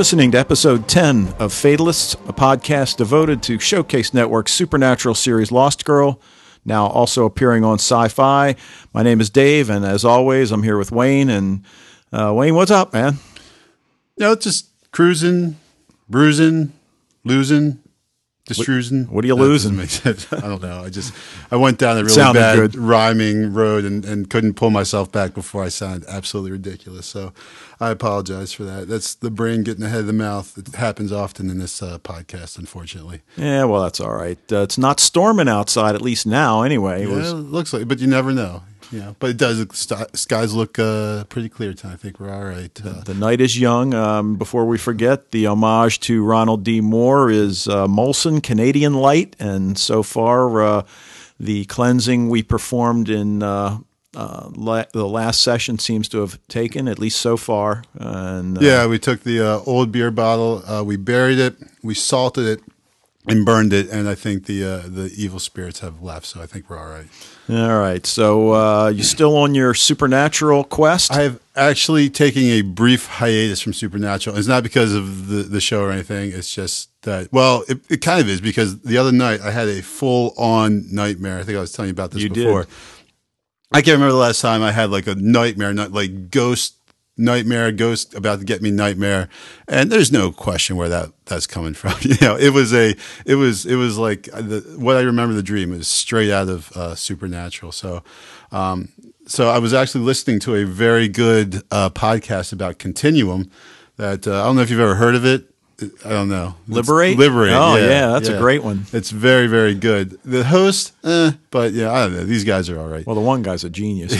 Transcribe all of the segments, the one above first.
Listening to episode 10 of Fatalists, a podcast devoted to Showcase Network's supernatural series Lost Girl, now also appearing on Sci Fi. My name is Dave, and as always, I'm here with Wayne. And uh, Wayne, what's up, man? No, just cruising, bruising, losing, cruising. what are you losing? doesn't make sense. I don't know. I just I went down a really Sounded bad good. rhyming road and, and couldn't pull myself back before I sounded absolutely ridiculous. So I apologize for that. That's the brain getting ahead of the mouth. It happens often in this uh, podcast, unfortunately. Yeah, well, that's all right. Uh, it's not storming outside, at least now, anyway. It Yeah, was- it looks like, but you never know. Yeah, but it does. St- skies look uh, pretty clear tonight. I think we're all right. Uh, The night is young. Um, before we forget, the homage to Ronald D. Moore is uh, Molson Canadian Light, and so far, uh, the cleansing we performed in uh, uh, la- the last session seems to have taken, at least so far. And uh, Yeah, we took the uh, old beer bottle, uh, we buried it, we salted it, and burned it, and I think the uh, the evil spirits have left. So I think we're all right. All right. So uh, you still on your supernatural quest? I have actually taken a brief hiatus from Supernatural. It's not because of the, the show or anything. It's just that, well, it, it kind of is because the other night I had a full on nightmare. I think I was telling you about this You did. before. I can't remember the last time I had like a nightmare, not like ghost nightmare, ghost about to get me nightmare. And there's no question where that that's coming from. You know, it was a, it was, it was like the, what I remember the dream is straight out of uh, Supernatural. So, um, so I was actually listening to a very good uh, podcast about Continuum. That uh, I don't know if you've ever heard of it. I don't know. It's Liberate? Liberate. Oh, yeah, that's a great one. It's very, very good. The host, eh, but yeah, I don't know. These guys are all right. well, the one guy's a genius.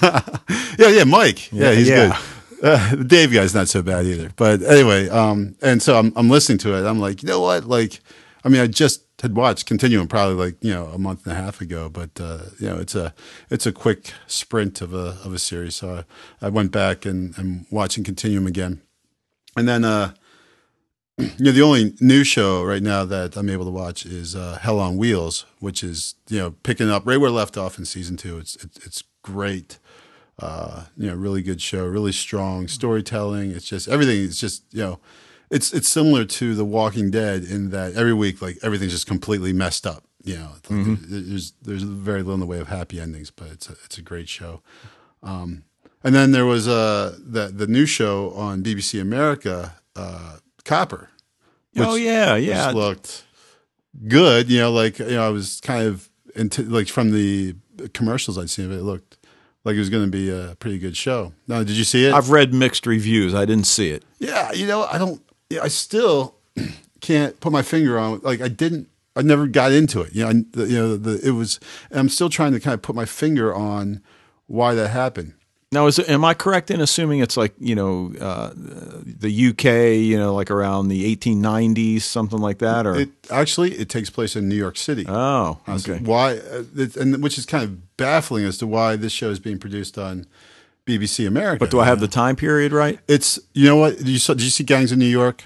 But Yeah, yeah, Mike. Yeah, Yeah, he's yeah. good. Uh, the Dave guy's not so bad either. But anyway, um, and so I'm, I'm listening to it. I'm like, you know what? Like, I mean, I just had watched Continuum probably like you know a month and a half ago, but uh, you know, it's a it's a quick sprint of a of a series. So I, I went back and I'm watching Continuum again, and then uh, you know, the only new show right now that I'm able to watch is uh, Hell on Wheels, which is you know picking up right where left off in season two. It's it's, it's great. Uh, you know, really good show, really strong storytelling. It's just everything. It's just you know, it's it's similar to The Walking Dead in that every week like everything's just completely messed up. You know, like there's there's very little in the way of happy endings, but it's a, it's a great show. Um, and then there was uh the the new show on BBC America, uh, Copper. oh yeah, yeah. Which looked good. You know, like you know, I was kind of into like from the commercials I'd seen of it, it looked like it was going to be a pretty good show. Now, did you see it? I've read mixed reviews. I didn't see it. yeah, you know, I don't. Yeah, I still can't put my finger on. Like, I didn't. I never got into it. You know, I, the, you know, the, it was. I'm still trying to kind of put my finger on why that happened. Now, is am I correct in assuming it's like you know uh, the UK, you know, like around the 1890s, something like that, or It actually it takes place in New York City. oh, okay, Why? Uh, and which is kind of baffling as to why this show is being produced on BBC America. but do I have the time period right? It's you know what did you saw, did you see Gangs in New York?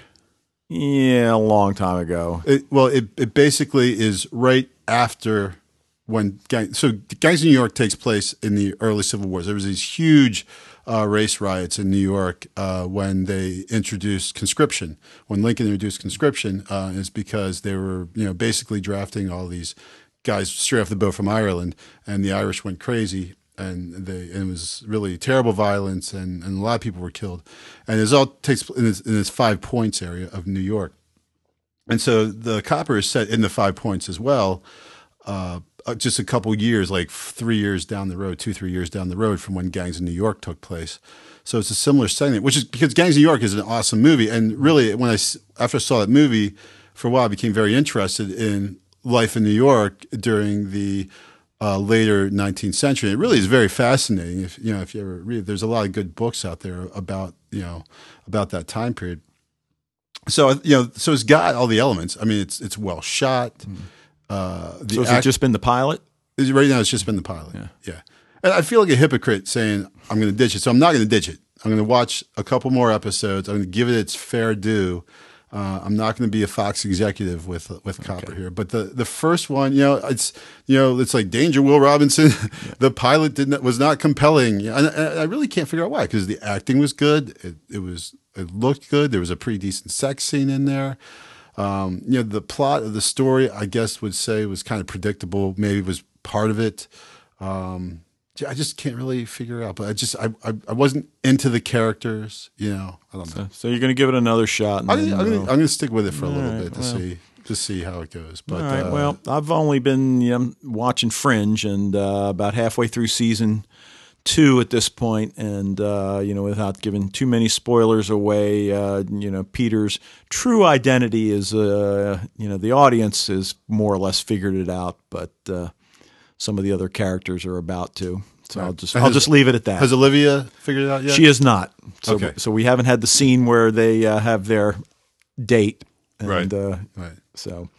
Yeah, a long time ago. It, well, it it basically is right after when so Gangs of New York takes place in the early Civil Wars. There was these huge uh, race riots in New York uh, when they introduced conscription. When Lincoln introduced conscription, uh, is because they were you know basically drafting all these guys straight off the boat from Ireland, and the Irish went crazy. And they and it was really terrible violence, and, and a lot of people were killed. And it all takes in this, in this five points area of New York. And so the copper is set in the five points as well, uh, just a couple years, like three years down the road, two, three years down the road from when Gangs in New York took place. So it's a similar setting, which is because Gangs in New York is an awesome movie. And really, when I, after I saw that movie, for a while, I became very interested in life in New York during the uh, later 19th century. It really is very fascinating. If you know, if you ever read, there's a lot of good books out there about you know about that time period. So you know, so it's got all the elements. I mean, it's it's well shot. Uh, the So has it act- just been the pilot? is- right now, it's just been the pilot. Yeah. And I feel like a hypocrite saying I'm going to ditch it. So I'm not going to ditch it. I'm going to watch a couple more episodes. I'm going to give it its fair due. Uh, I'm not going to be a Fox executive with with Copper here, but the the first one, you know, it's you know, it's like Danger Will Robinson. the pilot didn't was not compelling, Yeah, and, and I really can't figure out why because the acting was good. It, it was it looked good. There was a pretty decent sex scene in there. Um, you know, the plot of the story, I guess, would say was kind of predictable. Maybe was part of it. Um, I just can't really figure it out. But I just I, I, I wasn't into the characters. You know, I don't know. So you're going to give it another shot. and I'm, then, gonna, gonna, gonna stick with it for a little right, bit to well. see to see how it goes. But All right. uh, well, I've only been you know, watching Fringe and uh, about halfway through season two at this point, and uh, you know, without giving too many spoilers away, uh, you know, Peter's true identity is, uh, you know, the audience has more or less figured it out, but uh, some of the other characters are about to. So I'll just I'll Has- just leave it at that. has Olivia figured it out yet? She is not. So, Okay. so we haven't had the scene where they uh, have their date. And, Right. Uh, Right. so,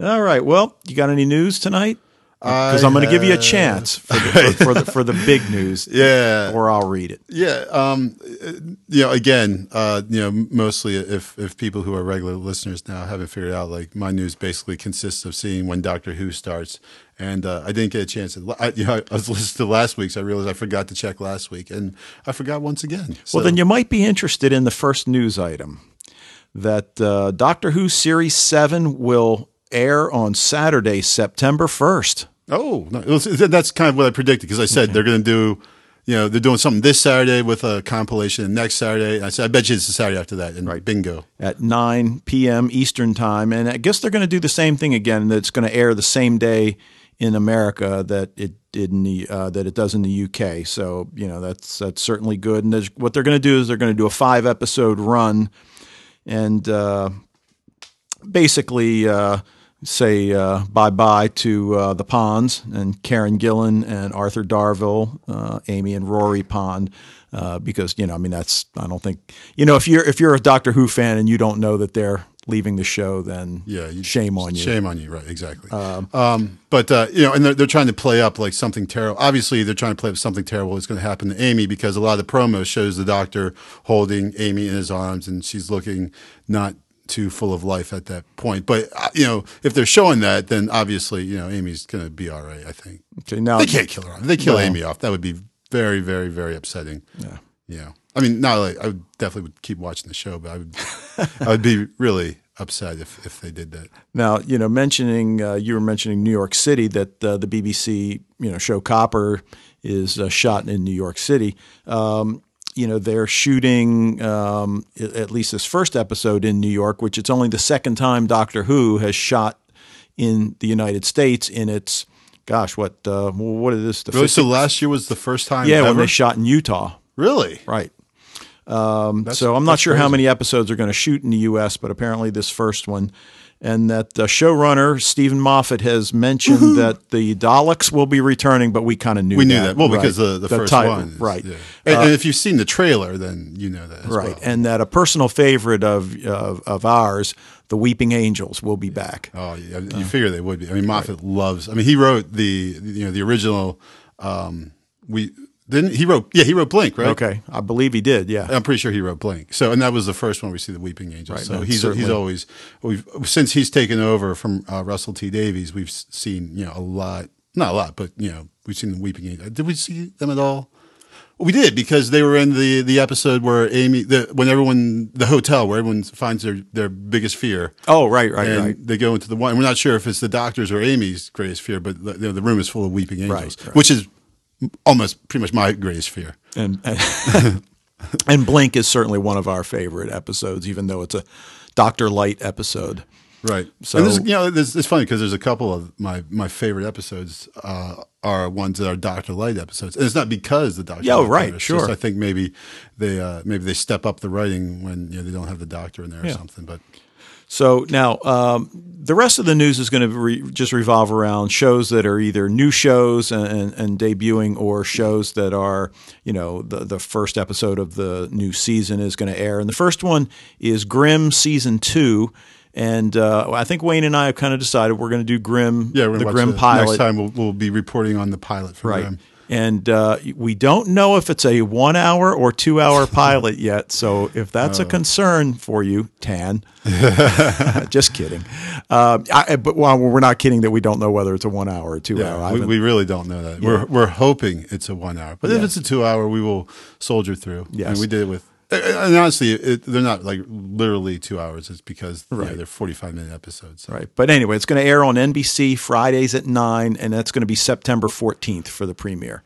all right. Well, you got any news tonight? Because I'm going to give you a chance for the, for, for the for the big news. Yeah. Or I'll read it. Yeah, um, uh, you know, again, uh, you know, mostly if if people who are regular listeners now haven't figured out, like my news basically consists of seeing when Doctor Who starts, and uh, I didn't get a chance. To, I, you know, I was listening to last week's. I realized I forgot to check last week, and I forgot once again. Well, then you might be interested in the first news item that uh, Doctor Who Series Seven will air on Saturday, September first. Oh, no, that's kind of what I predicted because I said they're going to do, you know, they're doing something this Saturday with a compilation, and next Saturday. And I said, I bet you it's the Saturday after that, and right. bingo. at 9 p.m. Eastern time. And I guess they're going to do the same thing again. That's going to air the same day in America that it did in the uh, that it does in the UK. So you know that's that's certainly good. And there's, what they're going to do is they're going to do a five episode run, and uh, basically. Uh, Say uh, bye bye to uh, the Ponds and Karen Gillan and Arthur Darvill, uh, Amy and Rory Pond, uh, because you know I mean that's I don't think you know if you're if you're a Doctor Who fan and you don't know that they're leaving the show, then Yeah, you- shame on you. Shame on you, right? Exactly. Um, but uh, you know, and they're, they're trying to play up like something terrible. Obviously, they're trying to play up something terrible is going to happen to Amy because a lot of the promo shows the Doctor holding Amy in his arms, and she's looking not too full of life at that point. But uh, you know, if they're showing that, then obviously, you know, Amy's going to be all right. I think Okay, now they can't kill her off. If they kill No. Amy off, that would be very, very, very upsetting. Yeah. Yeah. I mean, not like I would definitely would keep watching the show, but I would, I would be really upset if, if they did that. Now, you know, mentioning uh, you were mentioning New York City that uh, the BBC, you know, show Copper is uh, shot in New York City. Um, you know, they're shooting um, at least this first episode in New York, which it's only the second time Doctor Who has shot in the United States in its, gosh, what uh, what is this? The Really? 50 So last year was the first time yeah, ever? when they shot in Utah, really? right? Um, so I'm not sure how many episodes are going to shoot in the U.S., but apparently this first one, and that the showrunner Steven Moffat has mentioned mm-hmm. that the Daleks will be returning, but we kind of knew We knew that. that. Well, right. because the, the, first title- one. is- right? Yeah. And, uh, and if you've seen the trailer, then you know that Right, well. and that a personal favorite of of, of ours, the Weeping Angels, will be back. Oh, yeah, you uh, figure they would be. I mean, Moffat loves. I mean, he wrote the you know the original. Um, we didn't he wrote yeah he wrote Blink right Okay, I believe he did. Yeah, I'm pretty sure he wrote Blink. So, and that was the first one we see the Weeping Angels. Right, so no, he's he's always we've since he's taken over from uh, Russell T Davies. We've seen you know a lot, not a lot, but you know we've seen the Weeping Angels. Did we see them at all? We did because they were in the the episode where Amy, the, when everyone, the hotel where everyone finds their their biggest fear. Oh, right, right, and right. they go into the one. We're not sure if it's the doctor's or Amy's greatest fear, but the, you know, the room is full of weeping angels, Right, right. which is almost pretty much my greatest fear. and and, and Blink is certainly one of our favorite episodes, even though it's a Doctor Light episode. Right. So- this, you know, this, it's funny because there's a couple of my my favorite episodes uh, are ones that are Doctor Light episodes, and it's not because the Doctor. Yeah, oh, Light right, sure. Just, I think maybe they uh, maybe they step up the writing when you know they don't have the Doctor in there or something. But So now um, the rest of the news is going to re- just revolve around shows that are either new shows and, and, and debuting, or shows that are you know the the first episode of the new season is going to air. And the first one is Grimm season two. And uh, I think Wayne and I have kind of decided we're going to do Grimm, yeah, we're the Grimm the- pilot. Next time we'll, we'll be reporting on the pilot for Right. them. And uh, we don't know if it's a one hour or two hour pilot yet. So if that's a Oh. concern for you, Tan, just kidding. Uh, I, but well, we're not kidding that we don't know whether it's a one hour or two hour. Yeah, we, we really don't know that. We're we're hoping it's a one hour, but if it's a two hour, we will soldier through. Yes. and we did it with And honestly, it, they're not like literally two hours. It's because Right. they're forty-five minute episodes. So. Right. But anyway, it's going to air on NBC Fridays at 9, and that's going to be September 14th for the premiere.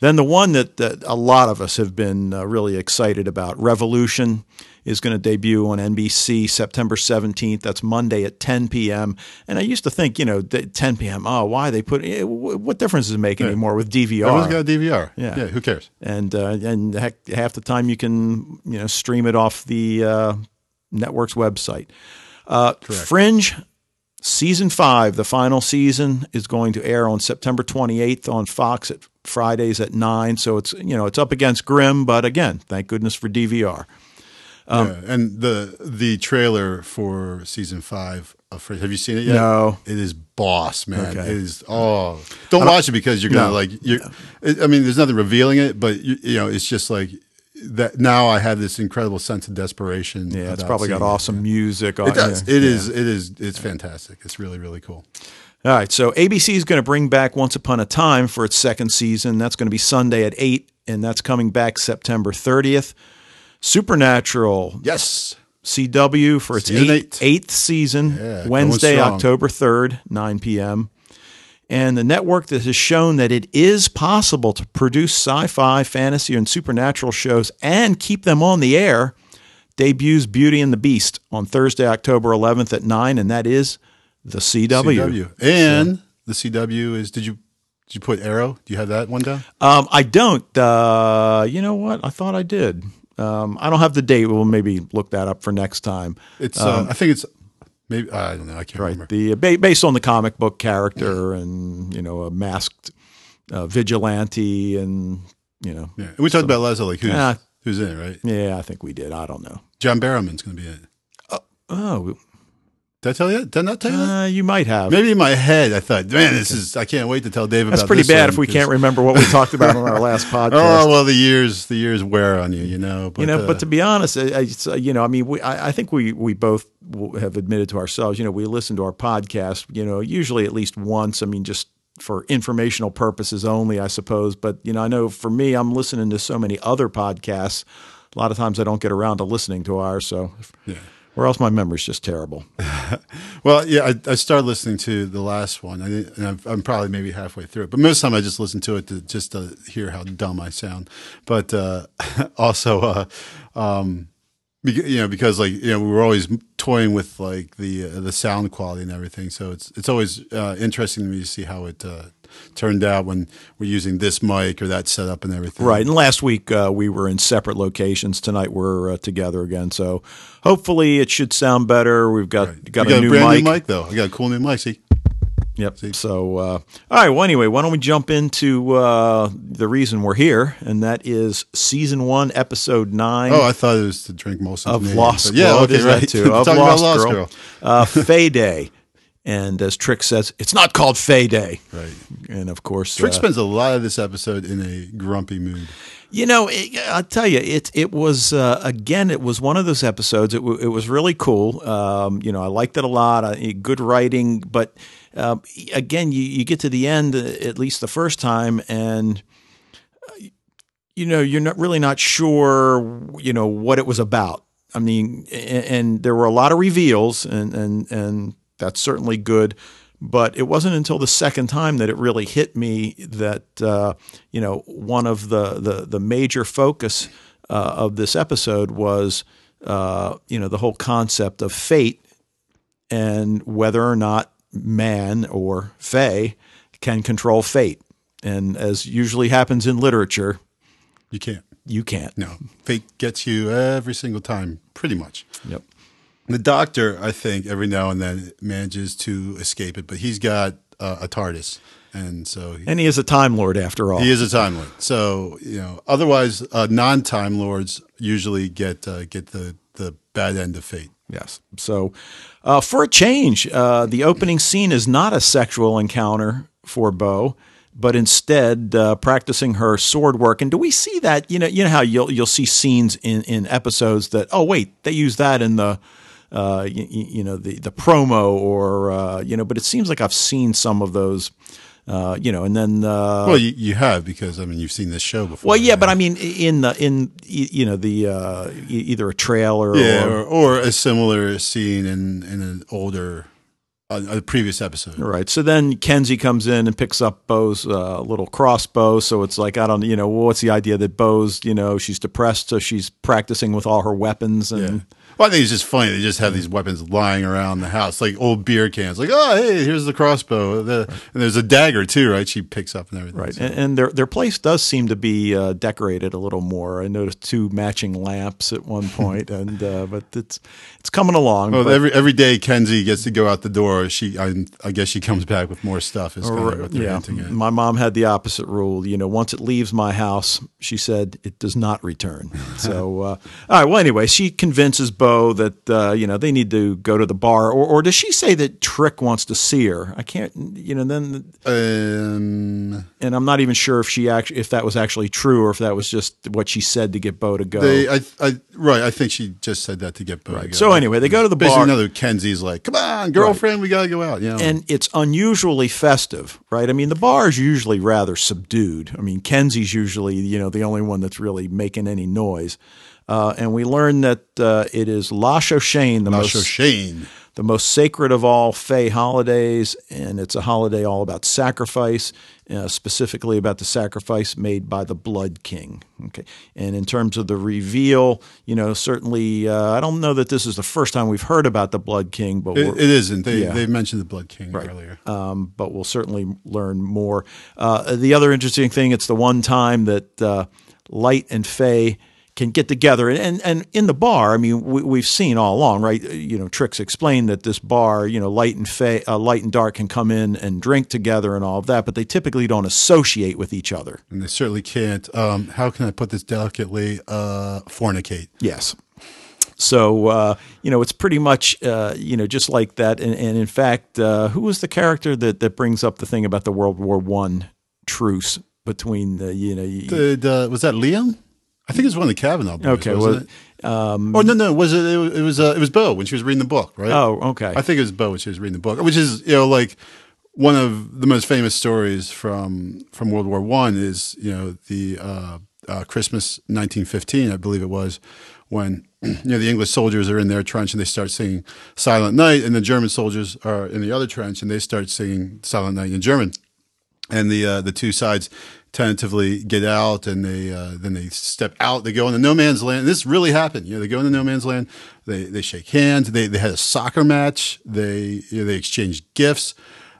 Then the one that, that a lot of us have been uh, really excited about, Revolution, is going to debut on NBC September 17th. That's Monday at 10 p.m. And I used to think, you know, th- 10 p.m., oh, why they put eh, what difference does it make anymore with DVR? Everyone's got a DVR. Yeah. yeah. Who cares? and uh, and heck, half the time you can you know stream it off the uh, network's website. Uh, Fringe season five, the final season, is going to air on September 28th on Fox at Fridays at nine. So it's you know it's up against Grimm, but again, thank goodness for DVR. Um, yeah. And the the trailer for season five. Of Fringe, have you seen it yet? No. It is boss, man. Okay. It is. Oh, don't watch it because you're gonna No. like. You're. I mean, there's nothing revealing it, but you, you know, it's just like that. Now I have this incredible sense of desperation. Yeah, it's probably got seeing it. awesome music. on It does. yeah. It is. It is. It's fantastic. It's really, really cool. All right, so ABC is going to bring back Once Upon a Time for its second season. That's going to be Sunday at 8, and that's coming back September 30th. Supernatural, Yes. CW for its Season eight, eight. eighth season, Yeah, Wednesday. October 3rd, 9 p.m. And the network that has shown that it is possible to produce sci fi, fantasy, and supernatural shows and keep them on the air debuts Beauty and the Beast on Thursday, October 11th at 9, and that is the CW. CW. And the CW is. Did you did you put Arrow? Do you have that one down? Um, I don't. Uh, you know what? I thought I did. Um, I don't have the date. We'll maybe look that up for next time. It's. uh, I think it's. Maybe I don't know. I can't Um, Right. remember. The based on the comic book character and you know a masked uh, vigilante and you know Yeah. And we talked about last like who's Yeah. who's in it, right? yeah, I think we did. I don't know. John Barrowman's going to be in it. Oh, Did I tell you? Did I not tell you that? uh, you might have. Maybe in my head, I thought, man, this is. I can't wait to tell Dave That's about. pretty bad if we can't remember what we talked about on our last podcast. Oh well, the years the years wear on you, you know. But, you know, uh, but to be honest, I, I, you know, I mean, we, I, I think we we both have admitted to ourselves, you know, we listen to our podcast, you know, usually at least once. I mean, just for informational purposes only, I suppose. But you know, I know for me, I'm listening to so many other podcasts. A lot of times, I don't get around to listening to ours, so. Or else my memory's just terrible. well, yeah, I, I started listening to the last one, and I'm, probably maybe halfway through it. But most of the time, I just listen to it to just to hear how dumb I sound. But uh, also, uh, um, you know, because like you know, we were always toying with like the uh, the sound quality and everything. So it's it's always uh, interesting to me to see how it uh, turned out when we're using this mic or that setup and everything. Right. And last week uh, we were in separate locations. Tonight we're uh, together again. So hopefully it should sound better. We've got got, we got a new brand mic. new mic though. I got a cool new mic. See. Yep. So, uh, all right. Well, anyway, why don't we jump into uh, the reason we're here, and that is season one, episode nine Oh, I thought it was to drink most of Lost Girl. Yeah, okay, right. too. Of Lost, about Lost Girl. Girl. Uh, Fae Day. And as Trick says, it's not called Fae Day. Right. And of course, Trick uh, spends a lot of this episode in a grumpy mood. You know, it, I'll tell you, it it was uh, again, it was one of those episodes. It, w- it was really cool. Um, you know, I liked it a lot. I, good writing, but um, again, you, you get to the end, uh, at least the first time, and uh, you know, you're not really not sure, you know, what it was about. I mean, and, and there were a lot of reveals, and and and that's certainly good. But it wasn't until the second time that it really hit me that uh, you know one of the the, the major focus uh, of this episode was uh, you know the whole concept of fate and whether or not man or fae can control fate. And as usually happens in literature, You can't. you can't. No, fate gets you every single time, pretty much. Yep. The doctor, I think, every now and then manages to escape it, but he's got uh, a TARDIS, and so he, And he is a time lord after all. he is a time lord. So you know, otherwise, uh, non-time lords usually get uh, get the the bad end of fate. Yes. So, uh, for a change, uh, the opening scene is not a sexual encounter for Bo, but instead uh, practicing her sword work. And do we see that? You know, you know how you'll you'll see scenes in, in episodes that oh wait they use that in the uh, you, you know the the promo or uh, you know, but it seems like I've seen some of those. Uh, you know, and then uh, Well, you, you have because I mean you've seen this show before. well, yeah, right? but I mean, in the in you know the uh, either a trailer yeah, or or, or a similar scene in in an older, a previous episode. Right. So then Kenzi comes in and picks up Bo's uh, little crossbow. So it's like, I don't, you know, what's the idea that Bo's, you know, she's depressed, so she's practicing with all her weapons. And Well, I think it's just funny. They just have these weapons lying around the house, like old beer cans. Like, oh, hey, here's the crossbow. The, And there's a dagger too, right? She picks up and everything. right. So- And, and their their place does seem to be uh, decorated a little more. I noticed two matching lamps at one point, and uh, but it's it's coming along. Well, but- every every day Kenzi gets to go out the door. She, I, I guess, she comes back with more stuff. Is kind of what yeah, my mom had the opposite rule. You know, once it leaves my house, she said it does not return. So, uh, all right. Well, anyway, she convinces Bo that uh, you know they need to go to the bar, or or does she say that Trick wants to see her? I can't. You know, then Um, and I'm not even sure if she actually if that was actually true or if that was just what she said to get Bo to go. they, I, I, right. I think she just said that to get Bo. to go. so anyway, they go to the Basically, bar. another Kenzi's like, "Come on, girlfriend, we gotta go out." You know, and it's unusually festive, right? I mean, the bar is usually rather subdued. I mean, Kenzi's usually, you know, the only one that's really making any noise. Uh, and we learn that uh, it is La Shane, the most the most sacred of all Fae holidays, and it's a holiday all about sacrifice, uh, specifically about the sacrifice made by the Blood King. Okay, and in terms of the reveal, you know, certainly, uh, I don't know that this is the first time we've heard about the Blood King, but It, it isn't. They Yeah. they mentioned the Blood King earlier. um, but we'll certainly learn more. Uh, the other interesting thing, it's the one time that uh, Light and Fae can get together, and and in the bar, I mean, we, we've seen all along, right? You know, Tricks explained that this bar, you know, Light and Fae, uh, Light and Dark can come in and drink together and all of that, but they typically don't associate with each other. and they certainly can't. Um, how can I put this delicately? Uh, fornicate. Yes. So uh, you know, it's pretty much uh, you know just like that. And, and in fact, uh, who was the character that that brings up the thing about the World War One truce between the you know? y- Did, uh, was that Liam? I think it was one of the Kavanaugh boys. Okay, wasn't well, it? oh no, no, was it? It was it was, uh, it was Bo when she was reading the book, right? oh, okay. I think it was Bo when she was reading the book, which is you know like one of the most famous stories from from World War One is you know the uh, uh, Christmas 1915, I believe it was, when you know the English soldiers are in their trench and they start singing Silent Night, and the German soldiers are in the other trench and they start singing Silent Night in German, and the uh, the two sides tentatively get out and they uh, then they step out they go into no man's land this really happened you know they go into no man's land they they shake hands they they had a soccer match they you know, they exchanged gifts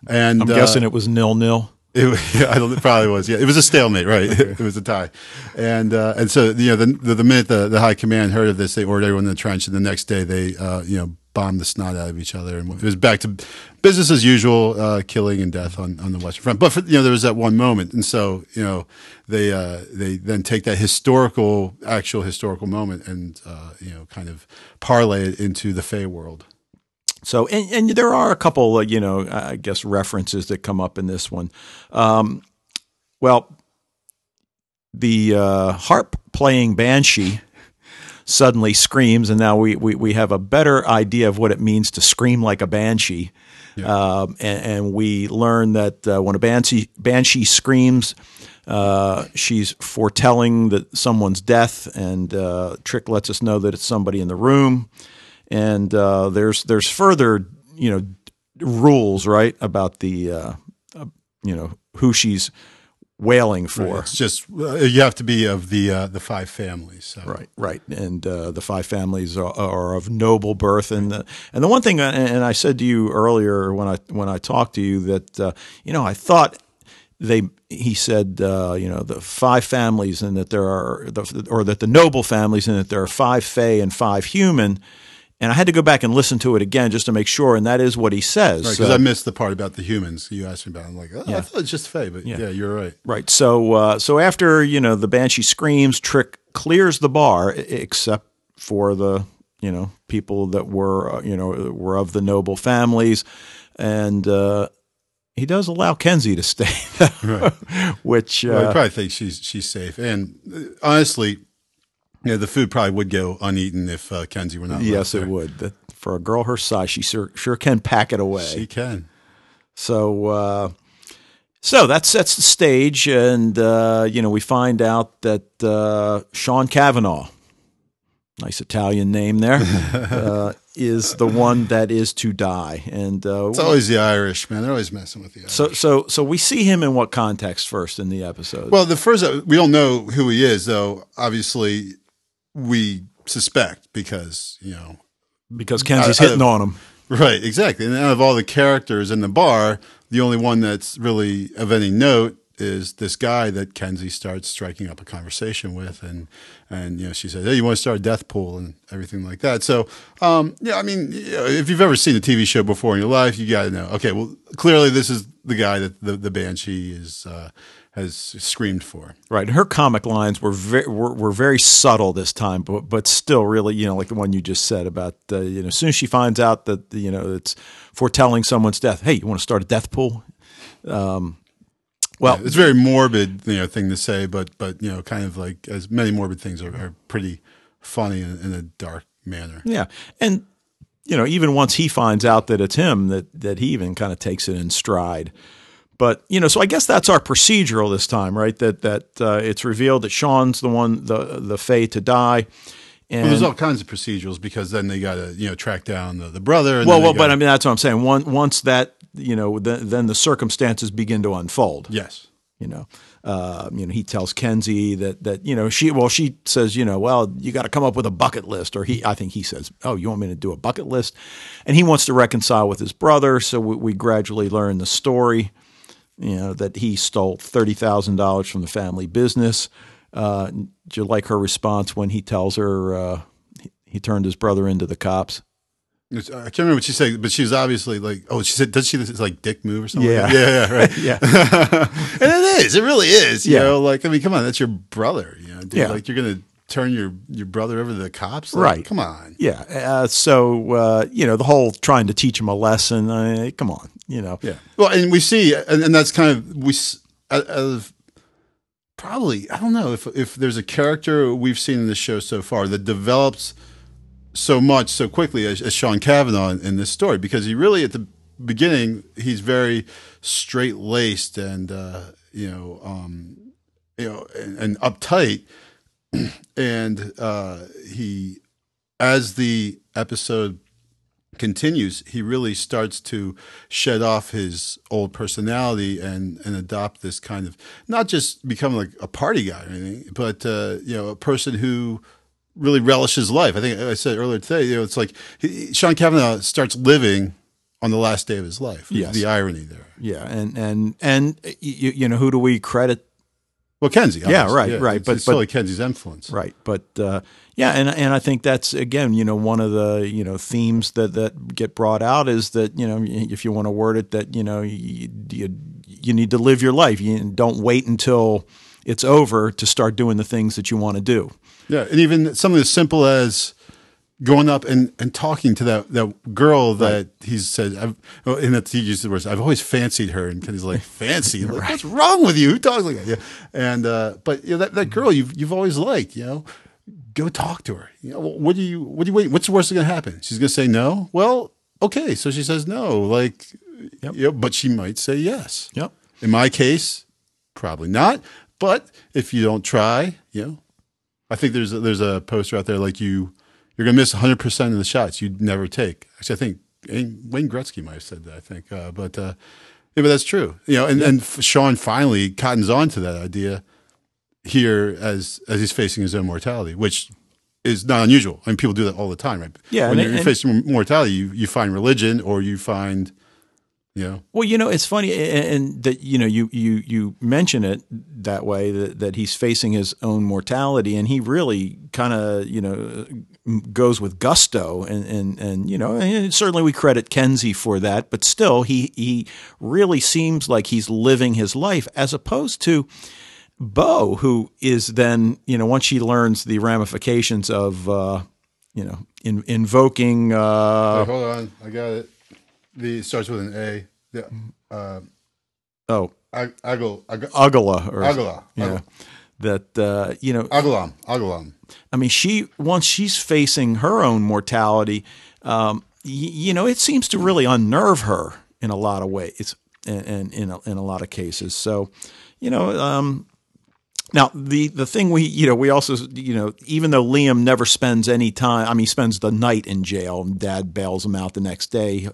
and I'm uh, guessing it was nil nil. it, yeah, I don't, it probably was. Yeah, it was a stalemate, right? it was a tie, and uh, and so you know the the, the minute the, the high command heard of this, they ordered everyone in the trench, and the next day they uh, you know bombed the snot out of each other, and it was back to business as usual, uh, killing and death on, on the Western Front. But for, you know there was that one moment, and so you know they uh, they then take that historical, actual historical moment, and uh, you know kind of parlay it into the Fae world. So, and, and there are a couple, uh, you know, I guess references that come up in this one. Um, well, the uh, harp playing banshee suddenly screams, and now we, we, we have a better idea of what it means to scream like a banshee. Um, and, and we learn that uh, when a banshee, banshee screams, uh, she's foretelling that someone's death, and uh, Trick lets us know that it's somebody in the room. And uh, there's there's further you know rules right about the uh, you know who she's wailing for. It's just uh, you have to be of the uh, the five families. So. Right, right, and uh, the five families are, are of noble birth, and the, and the one thing, and and I said to you earlier when I when I talked to you that uh, you know I thought they he said uh, you know the five families and that there are the, or that the noble families and that there are five fae and five human, and I had to go back and listen to it again just to make sure, and that is what he says. Right, because Uh, I missed the part about the humans you asked me about. I'm like, oh, I thought it's just Fae, but yeah, you're right. Right. So uh, so after you know the banshee screams, Trick clears the bar, except for the you know people that were uh, you know were of the noble families, and uh, he does allow Kenzi to stay, which Well, I uh, probably think she's she's safe. And uh, honestly, yeah, the food probably would go uneaten if uh, Kenzi were not. yes, it would. That for a girl her size, she sure, sure can pack it away. She can. So, uh, So that sets the stage, and uh, you know we find out that uh, Sean Cavanaugh, nice Italian name there, uh, is the one that is to die, and uh, It's always the Irish, man. They're always messing with the Irish. so so so we see him in what context first in the episode? Well, the first we don't know who he is, though. Obviously, we suspect because you know, because Kenzi's hitting on him. right? Exactly. And out of all the characters in the bar, the only one that's really of any note is this guy that Kenzi starts striking up a conversation with, and and you know, she says, "Hey, you want to start a death pool and everything like that." So, um, yeah, I mean, you know, if you've ever seen a TV show before in your life, you got to know. Okay, well, clearly this is the guy that the the banshee is uh, has screamed for. Right, her comic lines were very were, were very subtle this time, but but still really, you know, like the one you just said about uh, you know, as soon as she finds out that you know it's foretelling someone's death. Hey, you want to start a death pool? Um, well, It's a very morbid, you know, thing to say, but but you know, kind of like as many morbid things are, are pretty funny in, in a dark manner. yeah, and you know, even once he finds out that it's him, that that he even kind of takes it in stride. But you know, so I guess that's our procedural this time, right? That that uh, it's revealed that Sean's the one, the the Fae to die. And Well, there's all kinds of procedurals because then they got to you know track down the, the brother. And well, well, but gotta- I mean that's what I'm saying. One, once that you know, then, then the circumstances begin to unfold. yes, You know, uh, you know, he tells Kenzi that that you know she well she says you know well you got to come up with a bucket list or he I think he says oh you want me to do a bucket list, and he wants to reconcile with his brother. So we, we gradually learn the story. You know that he stole thirty thousand dollars from the family business. Uh, do you like her response when he tells her uh, he, he turned his brother into the cops? I can't remember what she said, but she was obviously like, oh, she said, does she this like dick move or something? Yeah. yeah, yeah, right. Yeah. and it is, it really is. You Yeah. know, like I mean, come on, that's your brother. You know, dude, Yeah. like you're gonna turn your your brother over to the cops, Like, Right. Come on. Yeah. Uh, so uh, you know the whole trying to teach him a lesson. Uh, come on, you know. Yeah. Well, and we see, and, and that's kind of we of probably I don't know if if there's a character we've seen in the show so far that develops so much so quickly as, as Sean Cavanaugh in, in this story because he really at the beginning he's very straight laced and uh, you know um, you know and, and uptight and uh, he as the episode continues, he really starts to shed off his old personality and and adopt this kind of not just become like a party guy or anything, but uh, you know a person who really relishes life. I think I said earlier today, you know, it's like he, Sean Kavanaugh starts living on the last day of his life. Yes. the irony there. Yeah, and and and you, you know who do we credit? Well, Kenzi, Yeah, obviously. right, right, It's, but- it's but- Kenzi's influence. Right, but uh, yeah, and and I think that's again, you know, one of the you know themes that that get brought out is that you know if you want to word it that you know you you, you need to live your life. You don't wait until it's over to start doing the things that you want to do. Yeah, and even something as simple as going up and, and talking to that, that girl that he said, I've, oh, and that he used the words, I've always fancied her. And he's like, fancy? Like, What's wrong with you? Who talks like that? Yeah. And, uh, but you know, that, that girl you've, you've always liked, you know, go talk to her. You know, what do you, what do you wait? What's the worst that's going to happen? She's going to say no. Well, okay. So she says no, like, Yep. you know, but she might say yes. Yep. In my case, probably not. But if you don't try, you know, I think there's a, there's a poster out there like you you're gonna miss 100 percent of the shots you'd never take. Actually, I think Wayne Gretzky might have said that. I think, uh, but uh, yeah, but that's true. You know, and and Sean finally cottons on to that idea here as as he's facing his own mortality, which is not unusual. I mean, people do that all the time, right? Yeah, when and- you're and- facing mortality, you you find religion or you find, know, Well, you know, it's funny, and, and that you know, you you you mention it that way that, that he's facing his own mortality, and he really kind of you know goes with gusto, and and and you know, and certainly we credit Kenzi for that, but still, he he really seems like he's living his life as opposed to. Bo, who is then, you know, once she learns the ramifications of, uh, you know, in, invoking, uh, Wait, hold on, I got it. The it starts with an A. Yeah, uh, oh, Ag- Agul, Ag- Agala, or Agala, yeah, that uh, you know, Agulam, Agulam. I mean, she once she's facing her own mortality, um, y- you know, it seems to really unnerve her in a lot of ways. and, and in a, in a lot of cases. So, you know, um, now the the thing we you know we also you know even though Liam never spends any time, I mean, he spends the night in jail, and Dad bails him out the next day.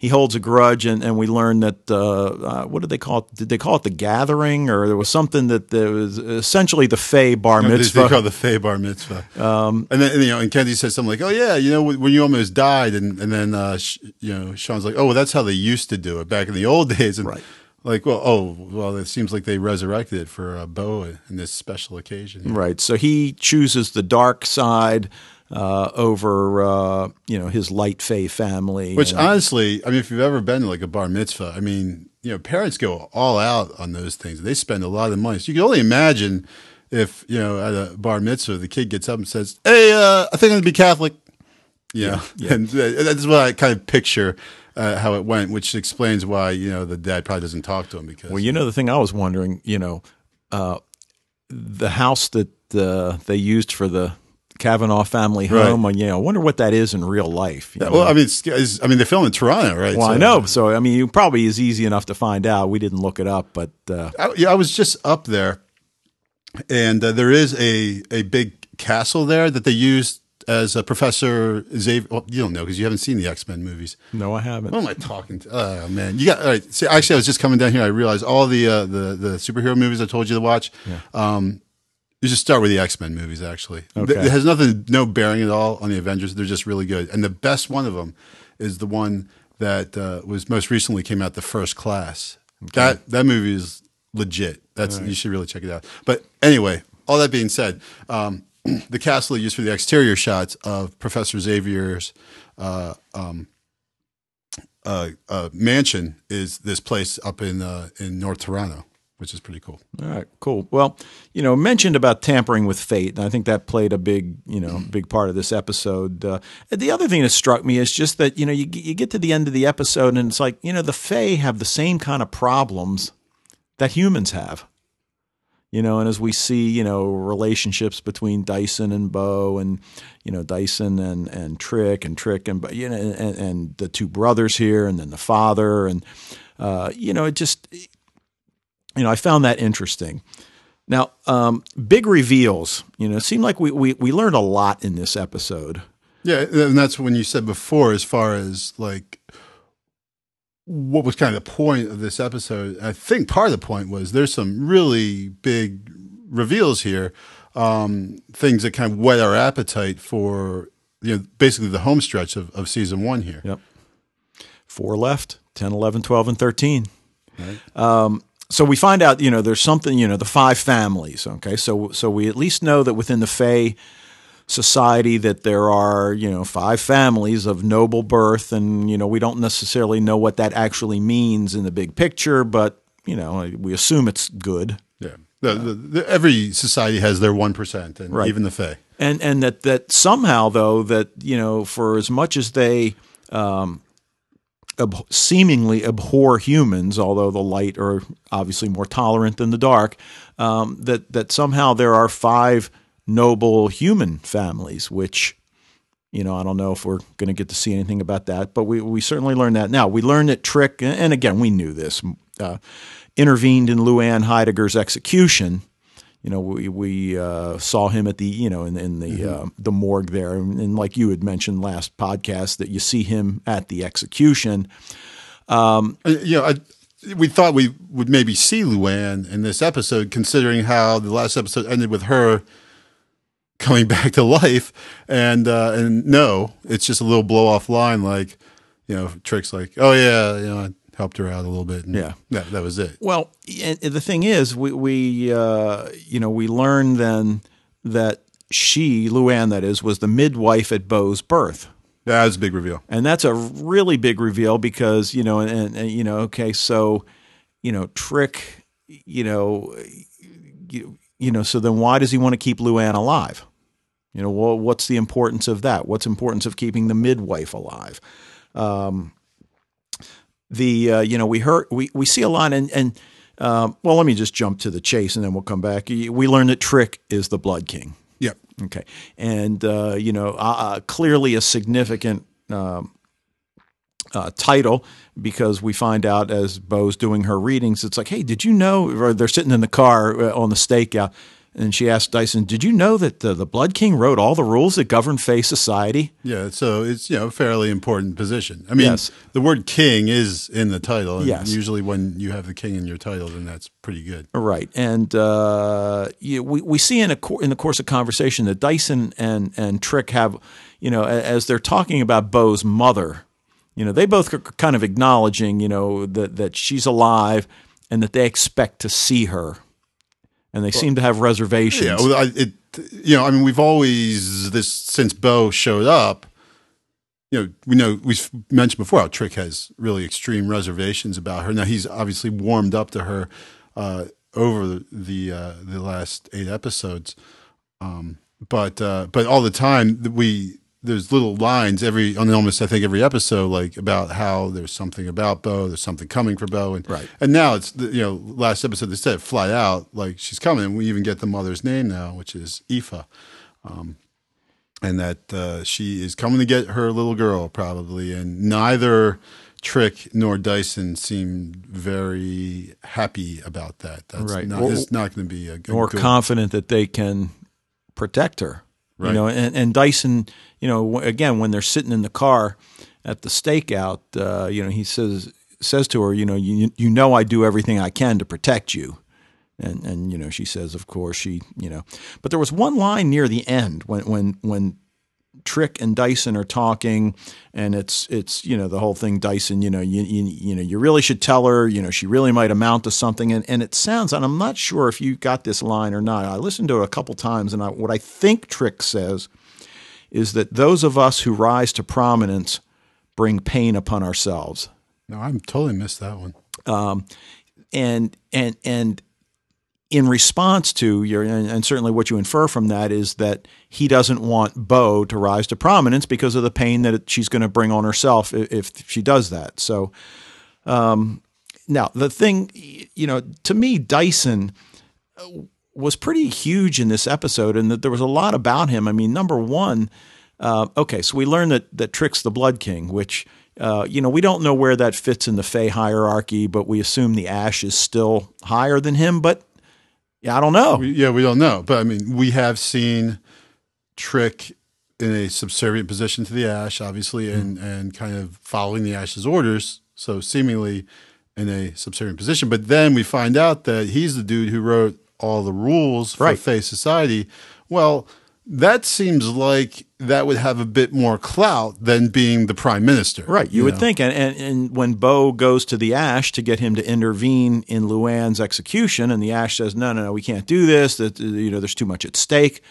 He holds a grudge, and, and we learn that uh, uh, what did they call it? Did they call it the gathering, or there was something that there was essentially the Fae bar No, they- mitzvah? They call the Fae Bar Mitzvah. Um, and then and, you know, and Kenny says something like, "Oh yeah, you know, when you almost died," and and then uh, sh- you know, Sean's like, "Oh, well, that's how they used to do it back in the old days." And Right. Like, well, oh, well, it seems like they resurrected it for uh, Bo in this special occasion. Right. So he chooses the dark side uh, over, uh, you know, his light Fae family. Which And- honestly, I mean, if you've ever been to like a bar mitzvah, I mean, you know, parents go all out on those things. They spend a lot of money. So you can only imagine if, you know, at a bar mitzvah, the kid gets up and says, Hey, uh, I think I'm going to be Catholic. Yeah. And uh, that's what I kind of picture uh, how it went, which explains why, you know, the dad probably doesn't talk to him because. well, you know, the thing I was wondering, you know, uh, the house that uh, they used for the Kavanaugh family home, you know, I wonder what that is in real life. know? well, I mean, it's, it's, I mean, they film in Toronto, right? Well, I know. So, I mean, it probably is easy enough to find out. We didn't look it up, but uh, I, yeah, I was just up there, and uh, there is a a big castle there that they used as a Professor Xavier. Well, you don't know because you haven't seen the X Men movies. no, I haven't. What am I talking to? Oh man, you got all right. See, actually, I was just coming down here. I realized all the uh, the the superhero movies I told you to watch. Um, you should start with the X Men movies. Actually, Okay. it has nothing, no bearing at all on the Avengers. They're just really good, and the best one of them is the one that uh, was most recently came out, the First Class. That that movie is legit. That's you should really check it out. But anyway, all that being said, um, the castle they used for the exterior shots of Professor Xavier's uh, um, uh, uh, mansion is this place up in uh, in North Toronto, which is pretty cool. All right, cool. Well, you know, mentioned about tampering with fate, and I think that played a big, you know, big part of this episode. Uh, the other thing that struck me is just that you know you you get to the end of the episode, and it's like you know the Fae have the same kind of problems that humans have. You know, and as we see, you know, relationships between Dyson and Bo, and you know, Dyson and and Trick, and Trick and you know, and, and the two brothers here, and then the father, and uh, you know, it just you know, I found that interesting. Now, um, big reveals. You know, it seemed like we, we we learned a lot in this episode. Yeah, and that's when you said before, as far as like what was kind of the point of this episode. I think part of the point was there's some really big reveals here, um, things that kind of whet our appetite for you know basically the home stretch of, of season one here. Yep. Four left 10, 11, 12, and 13. Um, so we find out, you know, there's something, you know, the five families. Okay. So, so we at least know that within the Fae society that there are, you know, five families of noble birth. And, you know, we don't necessarily know what that actually means in the big picture, but, you know, we assume it's good. Yeah, the, the, the, every society has their one percent, and Right. even the Fae. and and that that somehow though that you know for as much as they um, ab- seemingly abhor humans, although the light are obviously more tolerant than the dark, um, that that somehow there are five noble human families, which you know I don't know if we're going to get to see anything about that, but we we certainly learned that. Now we learned that Trick, and again we knew this, uh, intervened in Luann Heidegger's execution you know, we we uh, saw him at the you know in, in the uh, the morgue there, and, and like you had mentioned last podcast, that you see him at the execution. Uh, you know, I, we thought we would maybe see Luann in this episode, considering how the last episode ended with her coming back to life, and uh, and no, it's just a little blow off line, like you know, tricks like, oh yeah, you know, I helped her out a little bit, and Yeah. that, that was it. Well, and the thing is, we we uh, you know we learned then that she Luann that is was the midwife at Bo's birth. That was a big reveal. And that's a really big reveal because you know, and, and you know, okay, so you know, Trick, you know, you, you know, so then why does he want to keep Luann alive? You know, well, what's the importance of that? What's importance of keeping the midwife alive? Um, the uh, you know we heard we we see a lot and and um, well, let me just jump to the chase and then we'll come back. We learn that Trick is the Blood King. Yep. Okay, and uh, you know, uh, uh, clearly a significant um, uh, title because we find out as Bo's doing her readings, it's like, hey, did you know? Or they're sitting in the car uh, on the stakeout, and she asked Dyson, "Did you know that the, the Blood King wrote all the rules that govern Fae society?" Yeah, so it's you know a fairly important position. I mean, Yes. the word king is in the title. And Yes. Usually, when you have the king in your title, then that's pretty good. Right, and uh, you, we we see in a cour- in the course of conversation that Dyson and and Trick have, you know, as they're talking about Bo's mother, you know, they both are kind of acknowledging, you know, that that she's alive and that they expect to see her, and they seem to have reservations. Yeah, well, I, it you know, I mean, we've always this since Bo showed up. You know, we know we've mentioned before how Trick has really extreme reservations about her. Now he's obviously warmed up to her uh, over the the, uh, the last eight episodes, um, but uh, but all the time we there's little lines every on almost I think every episode like about how there's something about Bo, there's something coming for Bo, and Right. and now it's the, you know last episode they said flat out like she's coming, and we even get the mother's name now, which is Aoife, um, and that uh, she is coming to get her little girl probably, and neither Trick nor Dyson seem very happy about that. That's Right. not, Or- it's not going to be a, a more good. confident that they can protect her. You know, and, and Dyson, you know, again when they're sitting in the car at the stakeout, uh, you know, he says says to her, you know, you you know, I do everything I can to protect you. And and you know, she says, of course, she you know, but there was one line near the end when when when Trick and Dyson are talking, and it's it's you know the whole thing. Dyson, you know, you you, you know, you really should tell her. You know, she really might amount to something. And and it sounds, and I'm not sure if you got this line or not. I listened to it a couple times, and I, what I think Trick says is that those of us who rise to prominence bring pain upon ourselves. No, I'm totally missed that one. Um, and and and in response to your and, certainly what you infer from that is that he doesn't want Bo to rise to prominence because of the pain that she's going to bring on herself if, she does that. So um, now the thing, you know, to me, Dyson was pretty huge in this episode, and that there was a lot about him. I mean, number one, uh, okay, so we learned that that Trick's the Blood King, which uh, you know we don't know where that fits in the Fae hierarchy, but we assume the Ash is still higher than him. But yeah, I don't know. We, yeah, we don't know, but I mean, we have seen Trick in a subservient position to the Ash, obviously, mm-hmm. and and kind of following the Ash's orders. So seemingly in a subservient position. But then we find out that he's the dude who wrote all the rules for Right. Fae Society. Well, that seems like that would have a bit more clout than being the prime minister. Right, you, would know? think, and, and and when Bo goes to the Ash to get him to intervene in Luann's execution, and the Ash says, "No, no, no, we can't do this. That uh, you know, there's too much at stake."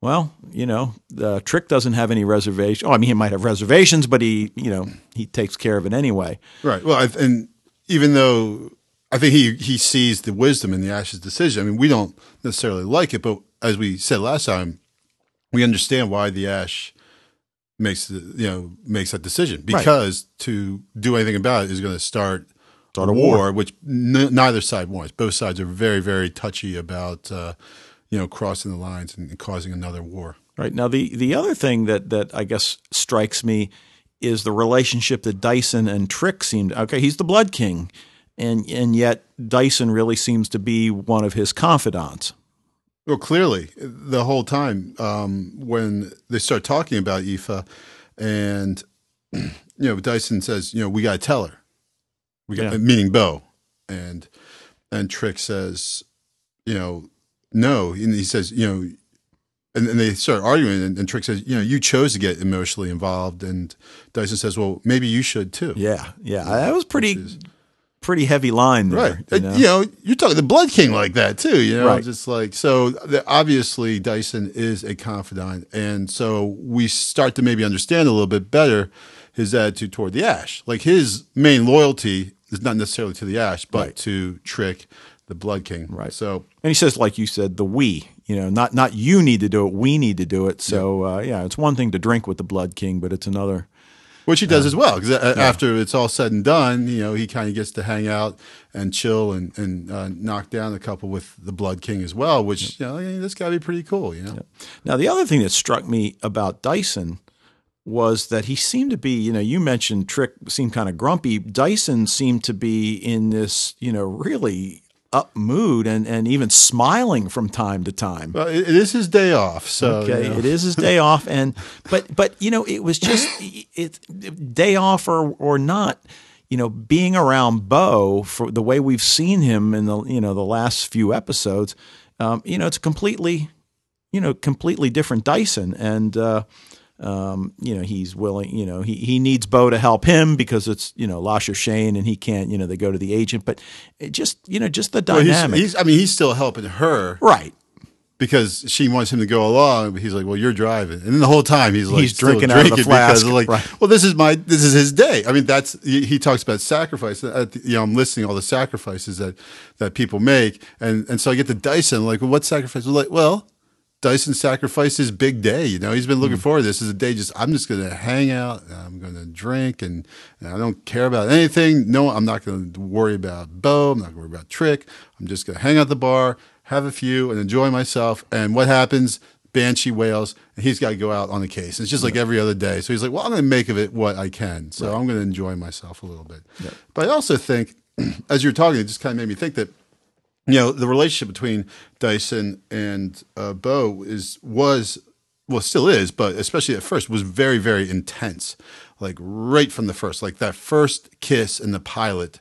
Well, you know, the Trick doesn't have any reservation. Oh, I mean, he might have reservations, but he, you know, he takes care of it anyway. Right. Well, and even though I think he he sees the wisdom in the Ash's decision, I mean, we don't necessarily like it, but as we said last time, we understand why the Ash makes the you know makes that decision because to do anything about it is going to start Start a war, war. which n- neither side wants. Both sides are very very touchy about uh, you know crossing the lines and, and causing another war. Right now, the the other thing that that I guess strikes me is the relationship that Dyson and Trick seemed. Okay, he's the Blood King, and and yet Dyson really seems to be one of his confidants. Well, clearly, the whole time um, when they start talking about Aoife, and you know, Dyson says, you know, we got to tell her, we got Yeah. meaning Bo, and and Trick says, you know, no, and he says, you know, and, and they start arguing, and, and Trick says, you know, you chose to get emotionally involved, and Dyson says, well, maybe you should too. Yeah, yeah, that was pretty pretty heavy line there. Right. you Uh, know? You know, you're talking the Blood King like that too, you know, Right. just like so the, obviously Dyson is a confidant and so we start to maybe understand a little bit better his attitude toward the Ash. Like his main loyalty is not necessarily to the Ash, but Right. to Trick, the Blood King. Right. So And he says, like you said, the we. You know, not not you need to do it. We need to do it. So uh, yeah, it's one thing to drink with the Blood King, but it's another. Which he does as well because after it's all said and done, you know, he kind of gets to hang out and chill and and uh, knock down a couple with the Blood King as well, which you know, I mean, that's got to be pretty cool, you know. Now, the other thing that struck me about Dyson was that he seemed to be, you know, you mentioned Trick seemed kind of grumpy. Dyson seemed to be in this, you know, really up mood and, and even smiling from time to time. Well, it, is his day off, so Okay, you know. it is his day off, and but but you know it was just it, it day off or or not. You know, being around Bo for the way we've seen him in the you know the last few episodes, um, you know, it's completely, you know, completely different Dyson, and uh, um, you know he's willing. You know, he he needs Bo to help him because it's you know Lasha Shane, and he can't. You know, they go to the agent, but it just you know just the Well, he's- dynamic, he's, I mean, he's still helping her right? because she wants him to go along. But he's like, "Well, you're driving," and then the whole time he's like, He's still drinking out of the because flask, like, right. well, this is my this is his day. I mean, that's he, he talks about sacrifice. The, you know, I'm listing all the sacrifices that that people make, and and so I get to Dyson. Like, well, what sacrifice? Well, like, well. Dyson sacrificed his big day. You know, he's been looking hmm. forward to this. Is a day just, I'm just going to hang out. and I'm going to drink and, and I don't care about anything. No, I'm not going to worry about Bo. I'm not going to worry about Trick. I'm just going to hang out at the bar, have a few and enjoy myself. And what happens? Banshee wails and he's got to go out on the case. It's just like every other day. So he's like, well, I'm going to make of it what I can. So I'm going to enjoy myself a little bit. But I also think, as you're talking, it just kind of made me think that you know the relationship between Dyson and uh, Bo is was well still is, but especially at first was very very intense, like right from the first, like that first kiss in the pilot.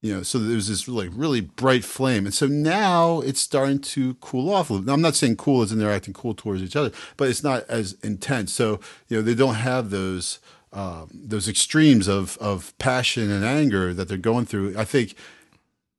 You know, so there was this like really bright flame, and so now it's starting to cool off. Now, I'm not saying cool as in they're acting cool towards each other, but it's not as intense. So you know, they don't have those um, those extremes of of passion and anger that they're going through. I think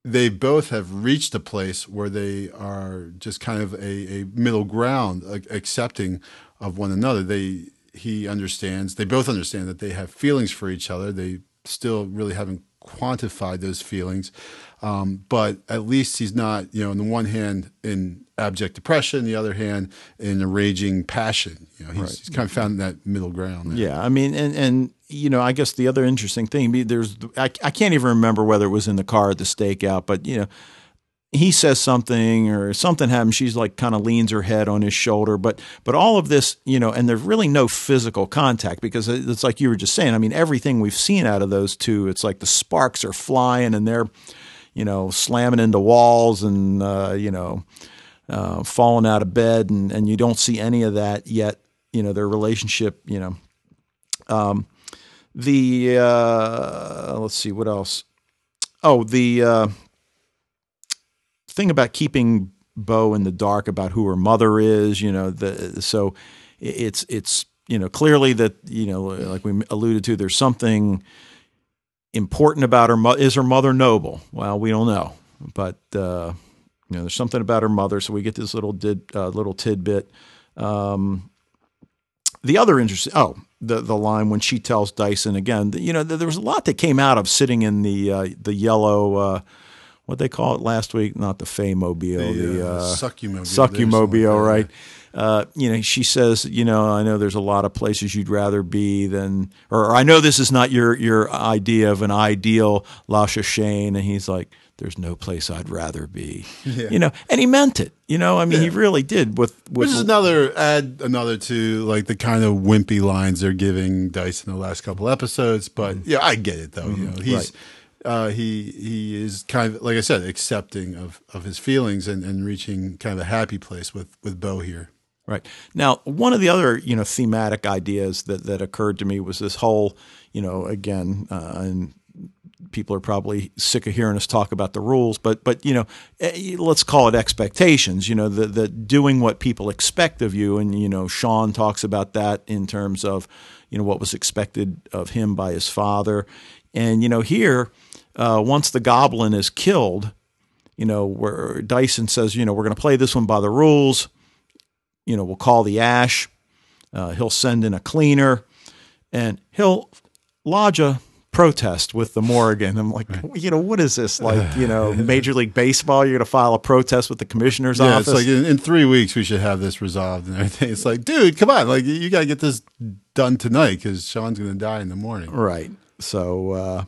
they both have reached a place where they are just kind of a, a middle ground, like, accepting of one another. They he understands. They both understand that they have feelings for each other. They still really haven't quantified those feelings, um, but at least he's not, you know, on the one hand in abject depression, the other hand in a raging passion. You know, he's, he's kind of found that middle ground. There. Yeah, I mean, and and you know, I guess the other interesting thing, there's, I, I can't even remember whether it was in the car at the stakeout, but you know, he says something or something happens. She's like kind of leans her head on his shoulder, but but all of this, you know, and there's really no physical contact because it's like you were just saying. I mean, everything we've seen out of those two, it's like the sparks are flying and they're, you know, slamming into walls and uh, you know, uh, falling out of bed, and and you don't see any of that yet. You know, their relationship, you know. Um, the uh, let's see what else. Oh, the uh, thing about keeping Bo in the dark about who her mother is. You know, the so it's it's you know clearly that you know like we alluded to, there's something important about her. mo- Is her mother noble? Well, we don't know, but uh, you know, there's something about her mother. So we get this little did uh, little tidbit. Um, the other interesting oh the the line when she tells Dyson again you know there was a lot that came out of sitting in the uh, the yellow uh, what they call it last week? Not the Faymobile the, The, uh, uh, Succumobile, Succumobile there's something like right? uh, you know she says you know I know there's a lot of places you'd rather be than or I know this is not your your idea of an ideal Lasha Shane and he's like there's no place I'd rather be you know and he meant it you know I mean he really did with with Which is another add another to like the kind of wimpy lines they're giving Dice in the last couple episodes. But yeah, I get it though. You know, he's uh, he he is kind of like I said, accepting of of his feelings and, and reaching kind of a happy place with with Bo here. Right. Now, one of the other, you know, thematic ideas that, that occurred to me was this whole, you know, again, uh, and people are probably sick of hearing us talk about the rules, but but you know, eh, let's call it expectations. You know, the the doing what people expect of you, and you know, Sean talks about that in terms of, you know, what was expected of him by his father, and you know, here, uh, once the goblin is killed, you know, where Dyson says, you know, we're going to play this one by the rules you know, we'll call the ash. Uh, he'll send in a cleaner, and he'll lodge a protest with the Morrigan. I'm like, you know, what is this? Like, you know, Major League Baseball? You're going to file a protest with the commissioner's Yeah, office? it's like in, in three weeks we should have this resolved and everything. It's like, dude, come on, like you got to get this done tonight because Sean's going to die in the morning. right. So, uh,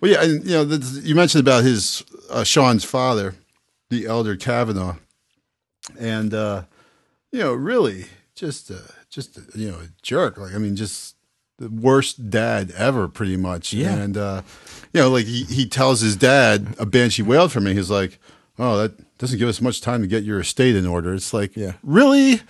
Well, yeah, and you know, this, you mentioned about his uh, Sean's father, the elder Kavanaugh, and uh, you know, really just uh, just you know a jerk. Like I mean, just the worst dad ever, pretty much. Yeah. And uh, you know, like he, he tells his dad, a banshee wailed for me. He's like, "Oh, that doesn't give us much time to get your estate in order." It's like, Yeah. really.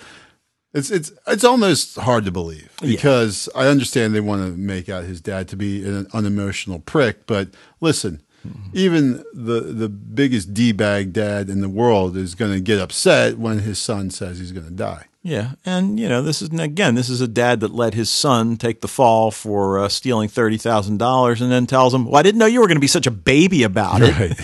It's it's it's almost hard to believe Yeah. because I understand they want to make out his dad to be an unemotional prick, but listen, Mm-hmm. even the the biggest d bag dad in the world is going to get upset when his son says he's going to die. Yeah, and you know this is again this is a dad that let his son take the fall for uh, stealing thirty thousand dollars, and then tells him, "Well, I didn't know you were going to be such a baby about it,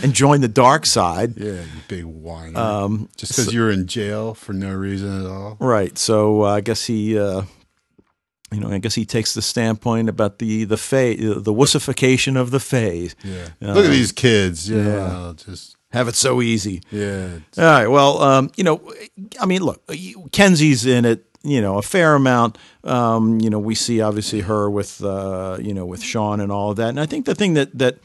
and join the dark side." Yeah, you big whiner. Um, Just because you're in jail for no reason at all. Right. So uh, I guess he, uh, you know, I guess he takes the standpoint about the the fa- the wussification of the phase. Yeah. Uh, Look at these kids. You yeah. know, just Have it so easy. yeah. All right. Well, um, you know, I mean, look, Kenzi's in it. You know, a fair amount. Um, you know, we see obviously her with, uh, you know, with Sean and all of that. And I think the thing that that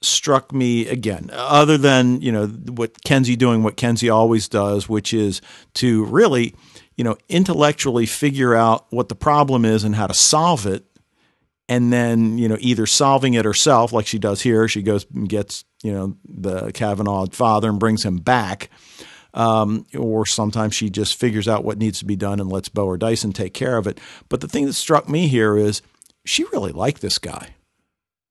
struck me again, other than you know what Kenzi doing, what Kenzi always does, which is to really, you know, intellectually figure out what the problem is and how to solve it and then you know either solving it herself like she does here she goes and gets you know the kavanaugh father and brings him back um, or sometimes she just figures out what needs to be done and lets bo or dyson take care of it but the thing that struck me here is she really liked this guy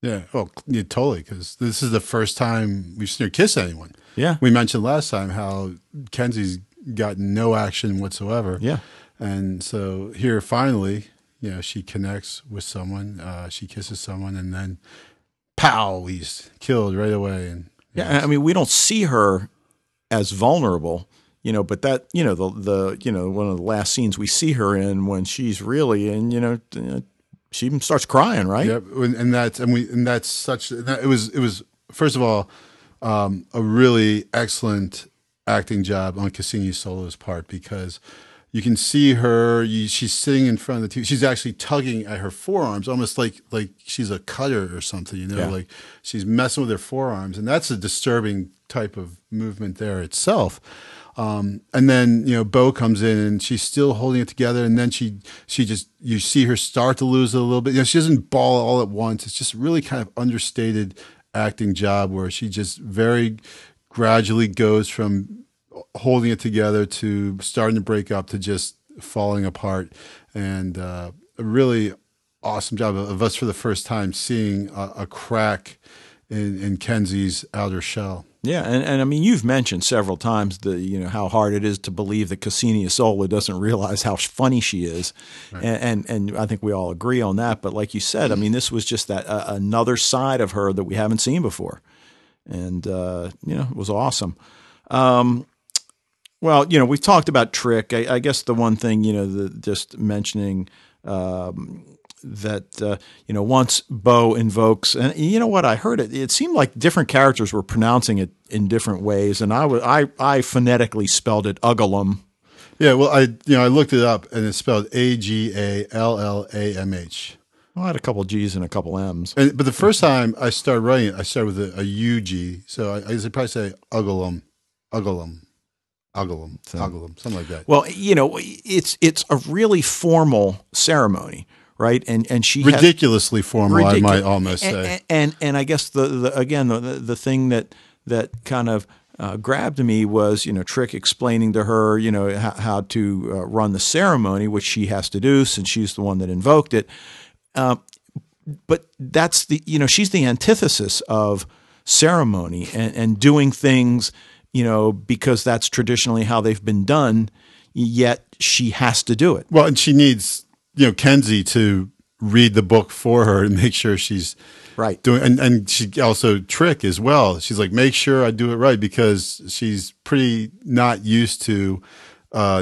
Yeah. Oh, yeah, totally. Because this is the first time we've seen her kiss anyone. yeah We mentioned last time how Kenzi's got no action whatsoever. yeah And so here, finally, you know, she connects with someone, uh, she kisses someone, and then pow, he's killed right away. And yeah i mean we don't see her as vulnerable you know but that you know the the you know one of the last scenes we see her in when she's really in you know uh, she even starts crying right Yep, and, and that's and we and that's such that, it was it was first of all um, a really excellent acting job on Ksenia Solo's part because you can see her. You, she's sitting in front of the TV. She's actually tugging at her forearms, almost like like she's a cutter or something. You know, Yeah. like she's messing with her forearms, and that's a disturbing type of movement there itself. Um, and then you know Bo comes in and she's still holding it together, and then she she just you see her start to lose it a little bit. You know, she doesn't ball all at once. It's just really kind of understated acting job where she just very gradually goes from holding it together to starting to break up to just falling apart, and uh, a really awesome job of us for the first time seeing a, a crack in, in Kenzi's outer shell. Yeah, and, and I mean you've mentioned several times the you know how hard it is to believe that Ksenia Solo doesn't realize how funny she is, and, and and I think we all agree on that. But like you said, I mean this was just that uh, another side of her that we haven't seen before, and uh, you know it was awesome. Um, well, you know we've talked about Trick. I, I guess the one thing you know the, just mentioning. Um, that uh, you know once Bo invokes, and you know what I heard it. It seemed like different characters were pronouncing it in different ways, and I was I I phonetically spelled it Ugalum. Yeah, well, I you know I looked it up and it's spelled A G A L L A M H. Well, I had a couple G's and a couple M's. And but the first time I started writing it, I started with a, a U G. So I, I probably say Ugalum, Ugalum, Ugalum, Ugalum, something like that. Well, you know, it's it's a really formal ceremony, right? And and she had- Ridiculously formal, I might almost and, say. And, and and I guess the, the again the the thing that that kind of uh, grabbed me was you know Trick explaining to her you know how, how to uh, run the ceremony, which she has to do since she's the one that invoked it. Uh, but that's the you know she's the antithesis of ceremony and, and doing things you know because that's traditionally how they've been done. Yet she has to do it. Well, and she needs you know Kenzi to read the book for her and make sure she's Right. doing and, and she also trick as well she's like make sure i do it right because she's pretty not used to uh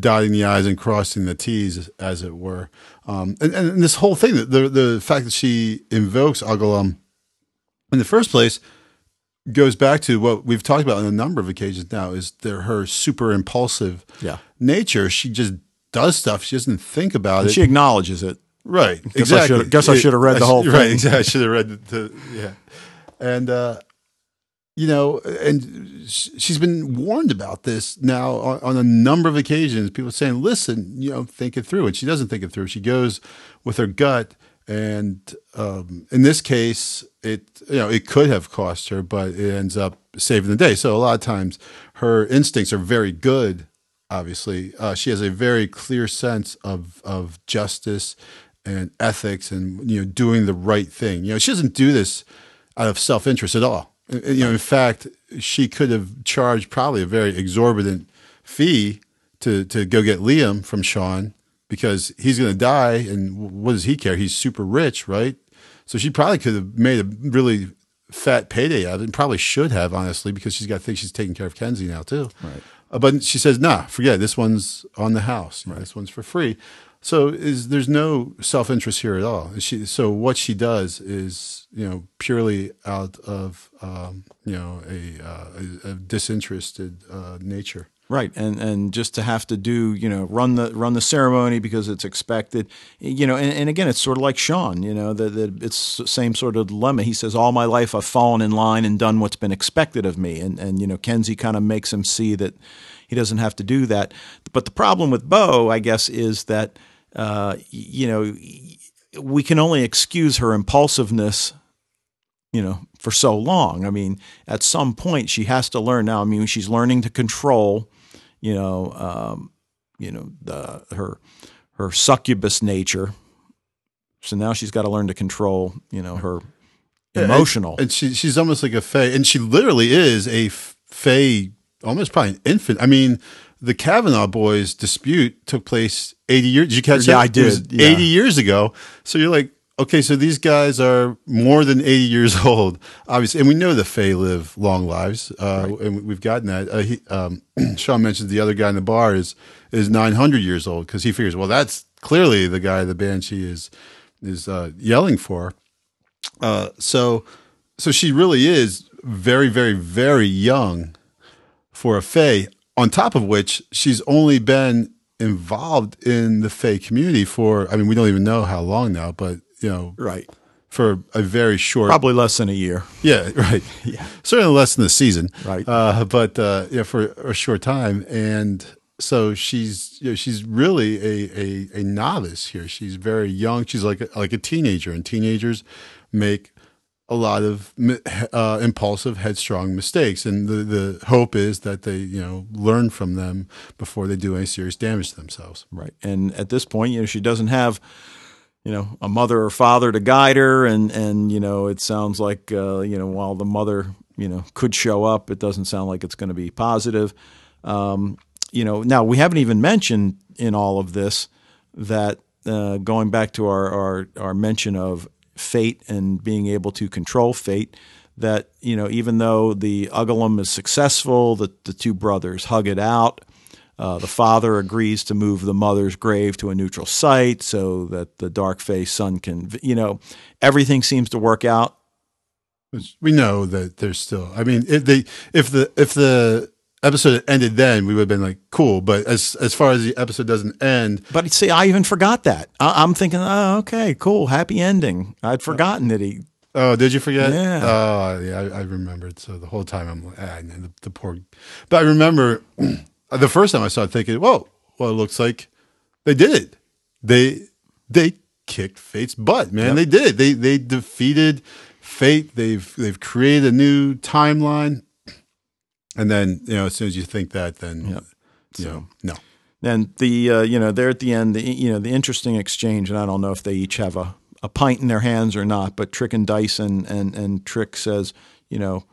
dotting the i's and crossing the t's as it were um and, and this whole thing the the fact that she invokes Agallamh in the first place goes back to what we've talked about on a number of occasions now is their her super impulsive Yeah. nature she just does stuff she doesn't think about it She acknowledges it. Right. Guess I exactly. should- guess I should have read the whole sh- Right. thing. Exactly. I should have read the, the yeah. And uh, you know, and she's been warned about this now on, on, a number of occasions. People saying, "Listen, you know, think it through," and she doesn't think it through. She goes with her gut, and um, in this case, it you know it could have cost her, but it ends up saving the day. So a lot of times, her instincts are very good. Obviously, uh, she has a very clear sense of of justice and ethics, and you know, doing the right thing. You know, she doesn't do this out of self interest at all you know, in fact, she could have charged probably a very exorbitant fee to to go get Liam from Sean because he's going to die, and what does he care? He's super rich, right? So she probably could have made a really fat payday out of it, and probably should have, honestly, because she's got to think she's taking care of Kenzi now too. Right. Uh, but she says, "Nah, forget it. this one's on the house. Right. This one's for free." So is there's no self interest here at all. She so what she does is you know purely out of um, you know a, uh, a, a disinterested uh, nature. Right, and and just to have to do you know run the run the ceremony because it's expected, you know, and, and again it's sort of like Sean, you know, that, it's the same sort of dilemma. He says, "All my life I've fallen in line and done what's been expected of me," and and you know Kenzi kind of makes him see that he doesn't have to do that. But the problem with Bo, I guess, is that uh, you know, we can only excuse her impulsiveness, you know, for so long. I mean, at some point she has to learn now. I mean, she's learning to control, you know, um, you know, the, her her succubus nature. So now she's got to learn to control, you know, her emotional. And, and she, she's almost like a fae, and she literally is a fae, almost probably an infant. I mean, the Kavanaugh boys dispute took place 80 years. Did you catch yeah, that? I did. Yeah. 80 years ago. So you're like, okay, so these guys are more than 80 years old, obviously. And we know the Fae live long lives. Uh, right. And we've gotten that. Uh, he, um, Sean mentioned the other guy in the bar is, is 900 years old because he figures, well, that's clearly the guy the Banshee is, is uh, yelling for. Uh, so, so she really is very, very, very young for a Fae on top of which she's only been involved in the Fae community for I mean we don't even know how long now, but you know right for a very short probably less than a year. Yeah, right. yeah, certainly less than a season. Right, uh, but uh, yeah, for a short time and. So she's you know, she's really a, a, a novice here. She's very young. She's like a, like a teenager, and teenagers make a lot of uh, impulsive, headstrong mistakes, and the the hope is that they you know learn from them before they do any serious damage to themselves. Right, and at this point, you know, she doesn't have you know a mother or father to guide her, and and you know it sounds like uh, you know while the mother you know could show up, it doesn't sound like it's going to be positive. Um, you know, now we haven't even mentioned in all of this that uh, going back to our, our, our mention of fate and being able to control fate that you know even though the Agallamh is successful, the, the two brothers hug it out. Uh, the father agrees to move the mother's grave to a neutral site so that the dark faced son can, you know, everything seems to work out. We know that there's still. I mean, if they if the if the episode ended then, we would have been like, cool. But as as far as the episode doesn't end, but see, I even forgot that. I, am thinking, oh, okay, cool, happy ending. I'd forgotten that he. Oh, did you forget? Yeah. Oh, yeah, I, I remembered. So the whole time I'm like, ah, the, the poor. But I remember the first time I saw it, thinking, whoa, well, it looks like they did it. They they kicked Fate's butt, man. Yep. They did it. They they defeated Fate. They've they've created a new timeline and then you know, as soon as you think that, then yep. you so, know, no. And the uh, you know they're at the end. The you know the interesting exchange, and I don't know if they each have a, a pint in their hands or not. But Trick and Dyson, and and Trick says, you know,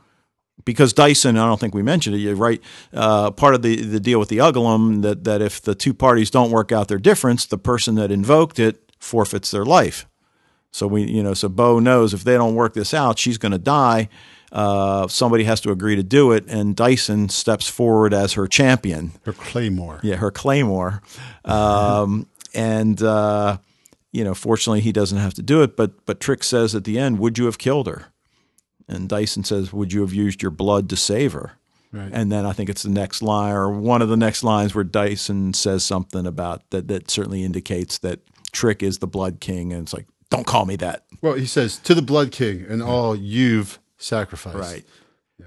because Dyson, I don't think we mentioned it. You're right. Uh, part of the, the deal with the Agallamh that that if the two parties don't work out their difference, the person that invoked it forfeits their life. So we, you know, so Bo knows if they don't work this out, she's going to die. Uh, somebody has to agree to do it, and Dyson steps forward as her champion. Her claymore. Yeah, her claymore. Um, and uh, you know, fortunately, he doesn't have to do it. But but Trick says at the end, "Would you have killed her?" And Dyson says, "Would you have used your blood to save her?" Right. And then I think it's the next line or one of the next lines where Dyson says something about that that certainly indicates that Trick is the Blood King, and it's like, don't call me that. Well, he says to the Blood King and all you've sacrificed. Right. Yeah.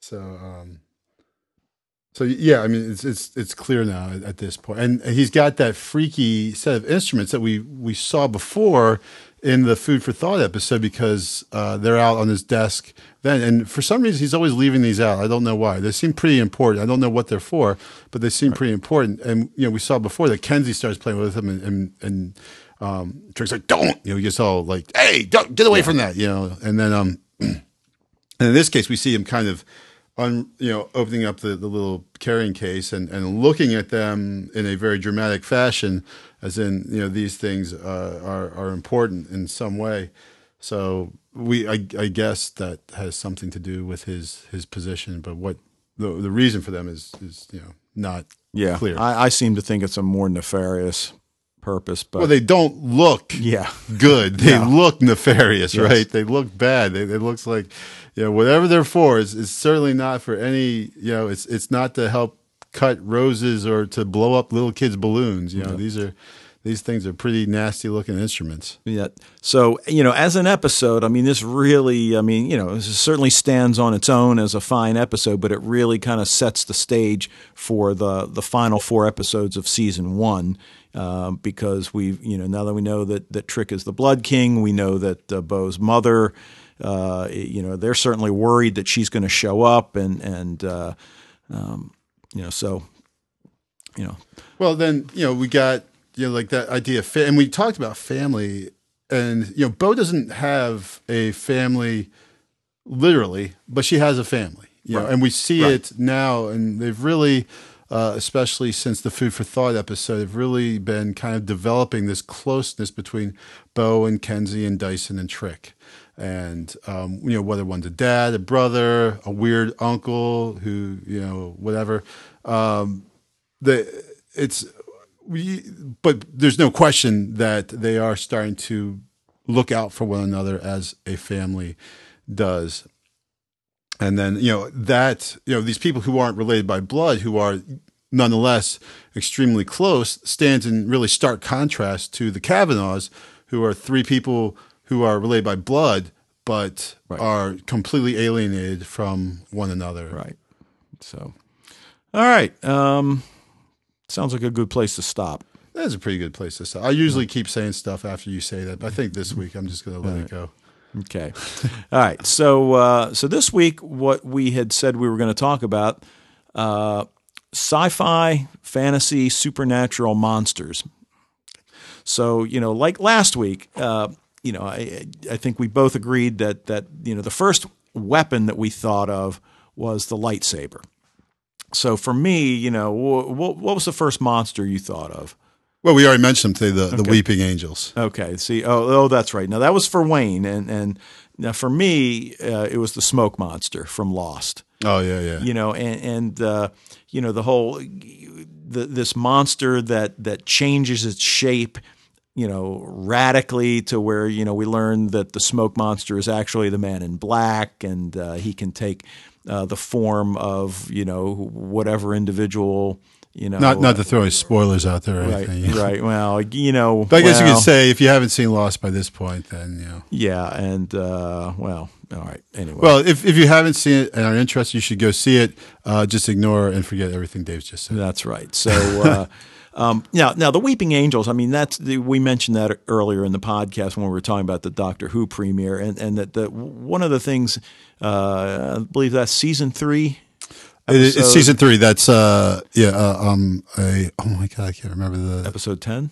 So, um, so yeah, I mean, it's it's it's clear now at, at this point, and he's got that freaky set of instruments that we we saw before in the food for thought episode because uh, they're out on his desk. Then and for some reason he's always leaving these out. I don't know why. They seem pretty important. I don't know what they're for but they seem right. pretty important. And you know we saw before that kenzi starts playing with him and and, and um, trick's like don't! You know he gets all like hey don't get away yeah. from that you know. And then um and in this case we see him kind of on you know opening up the, the little carrying case and, and looking at them in a very dramatic fashion as in you know these things uh, are are important in some way. So we I, I guess that has something to do with his his position but what the the reason for them is is you know not yeah. clear. I, I seem to think it's a more nefarious purpose but well they don't look yeah. good. They no. look nefarious yes. right? They look bad. They, it looks like you know, whatever they're for is, is certainly not for any, you know, it's it's not to help cut roses or to blow up little kids' balloons. You know, yeah. these are these things are pretty nasty looking instruments. Yeah. So, you know, as an episode, I mean, this really, I mean, you know, this certainly stands on its own as a fine episode, but it really kind of sets the stage for the the final four episodes of season one. Uh, because we've, you know, now that we know that that Trick is the Blood King, we know that uh, Bo's mother uh, you know, they're certainly worried that she's going to show up, and and uh, um, you know, so you know. Well, then you know we got you know like that idea of fa- and we talked about family, and you know, Bo doesn't have a family literally, but she has a family. You right. know, and we see right. it now, and they've really. Uh, especially since the Food for Thought episode, have really been kind of developing this closeness between Bo and Kenzi and Dyson and Trick and um, you know whether one's a dad, a brother, a weird uncle who you know whatever. Um, the it's we, but there's no question that they are starting to look out for one another as a family does. And then you know that you know these people who aren't related by blood, who are nonetheless extremely close, stands in really stark contrast to the Kavanaughs, who are three people who are related by blood but right. are completely alienated from one another. Right. So, all right. Um, sounds like a good place to stop. That's a pretty good place to stop. I usually keep saying stuff after you say that, but I think this week I'm just going to let right. it go. Okay. All right. So, uh, so this week, what we had said we were going to talk about uh, sci-fi, fantasy, supernatural monsters. So, you know, like last week, uh, you know, I, I think we both agreed that that you know the first weapon that we thought of was the lightsaber. So for me, you know, what, what was the first monster you thought of? Well, we already mentioned today, the, okay. the Weeping Angels. Okay. See, oh, oh, that's right. Now that was for Wayne, and and now for me, uh, it was the smoke monster from Lost. Oh yeah, yeah. You know, and and uh, you know the whole the, this monster that that changes its shape you know, radically to where, you know, we learn that the smoke monster is actually the man in black and uh, he can take uh, the form of, you know, whatever individual, you know. Not, not to throw any spoilers out there right, anything. Right. Well, you know. But I guess well, you could say if you haven't seen Lost by this point, then, you know. Yeah. And, uh, well, all right. Anyway. Well, if, if you haven't seen it and are interested, you should go see it. Uh, just ignore and forget everything Dave's just said. That's right. So, uh, Um, now, now the Weeping Angels. I mean, that's the, we mentioned that earlier in the podcast when we were talking about the Doctor Who premiere, and and that the one of the things uh, I believe that's season three. Episode, it's season three. That's uh, yeah. Uh, um, a oh my god, I can't remember the episode ten.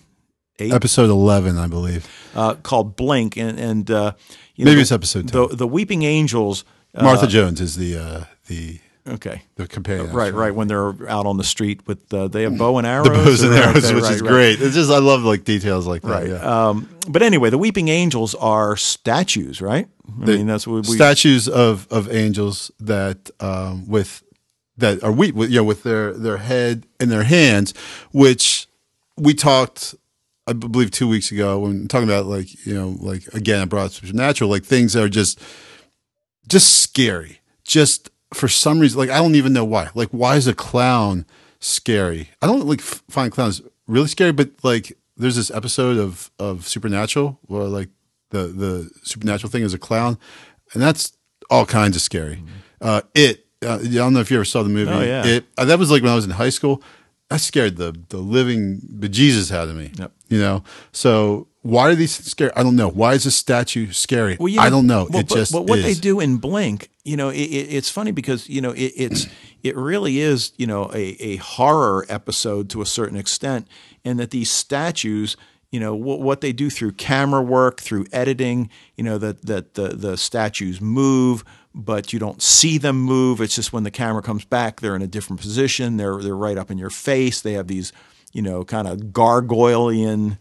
Eight? Episode eleven, I believe, uh, called Blink, and and uh, maybe know, it's episode 10. The, the Weeping Angels. Martha uh, Jones is the uh, the Okay. The companion. Right, right. When they're out on the street with uh, they have bow and arrows. The bows and arrows, okay, which right, is right. great. It's just I love like details like that. Right. Yeah. Um, but anyway, the weeping angels are statues, right? I the mean, that's what we statues of of angels that um, with that are weep with you know with their their head and their hands, which we talked I believe two weeks ago when talking about like you know like again I brought supernatural like things that are just just scary, just for some reason, like I don't even know why. Like, why is a clown scary? I don't like find clowns really scary, but like, there's this episode of of Supernatural where like the the supernatural thing is a clown, and that's all kinds of scary. Mm-hmm. Uh, it uh, I don't know if you ever saw the movie. Oh, yeah. It uh, that was like when I was in high school. That scared the the living bejesus out of me. Yep. You know. So why are these scary? I don't know. Why is this statue scary? Well, you I don't know. Well, it but, just but what is. they do in Blink, you know, it, it, it's funny because you know it, it's it really is you know a, a horror episode to a certain extent, and that these statues, you know, what, what they do through camera work, through editing, you know, that that the the statues move, but you don't see them move. It's just when the camera comes back, they're in a different position. They're they're right up in your face. They have these, you know, kind of gargoylean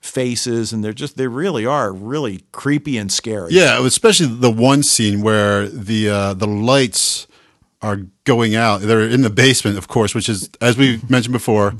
faces and they're just they really are really creepy and scary. Yeah, especially the one scene where the uh, the lights are going out. They're in the basement, of course, which is as we mentioned before,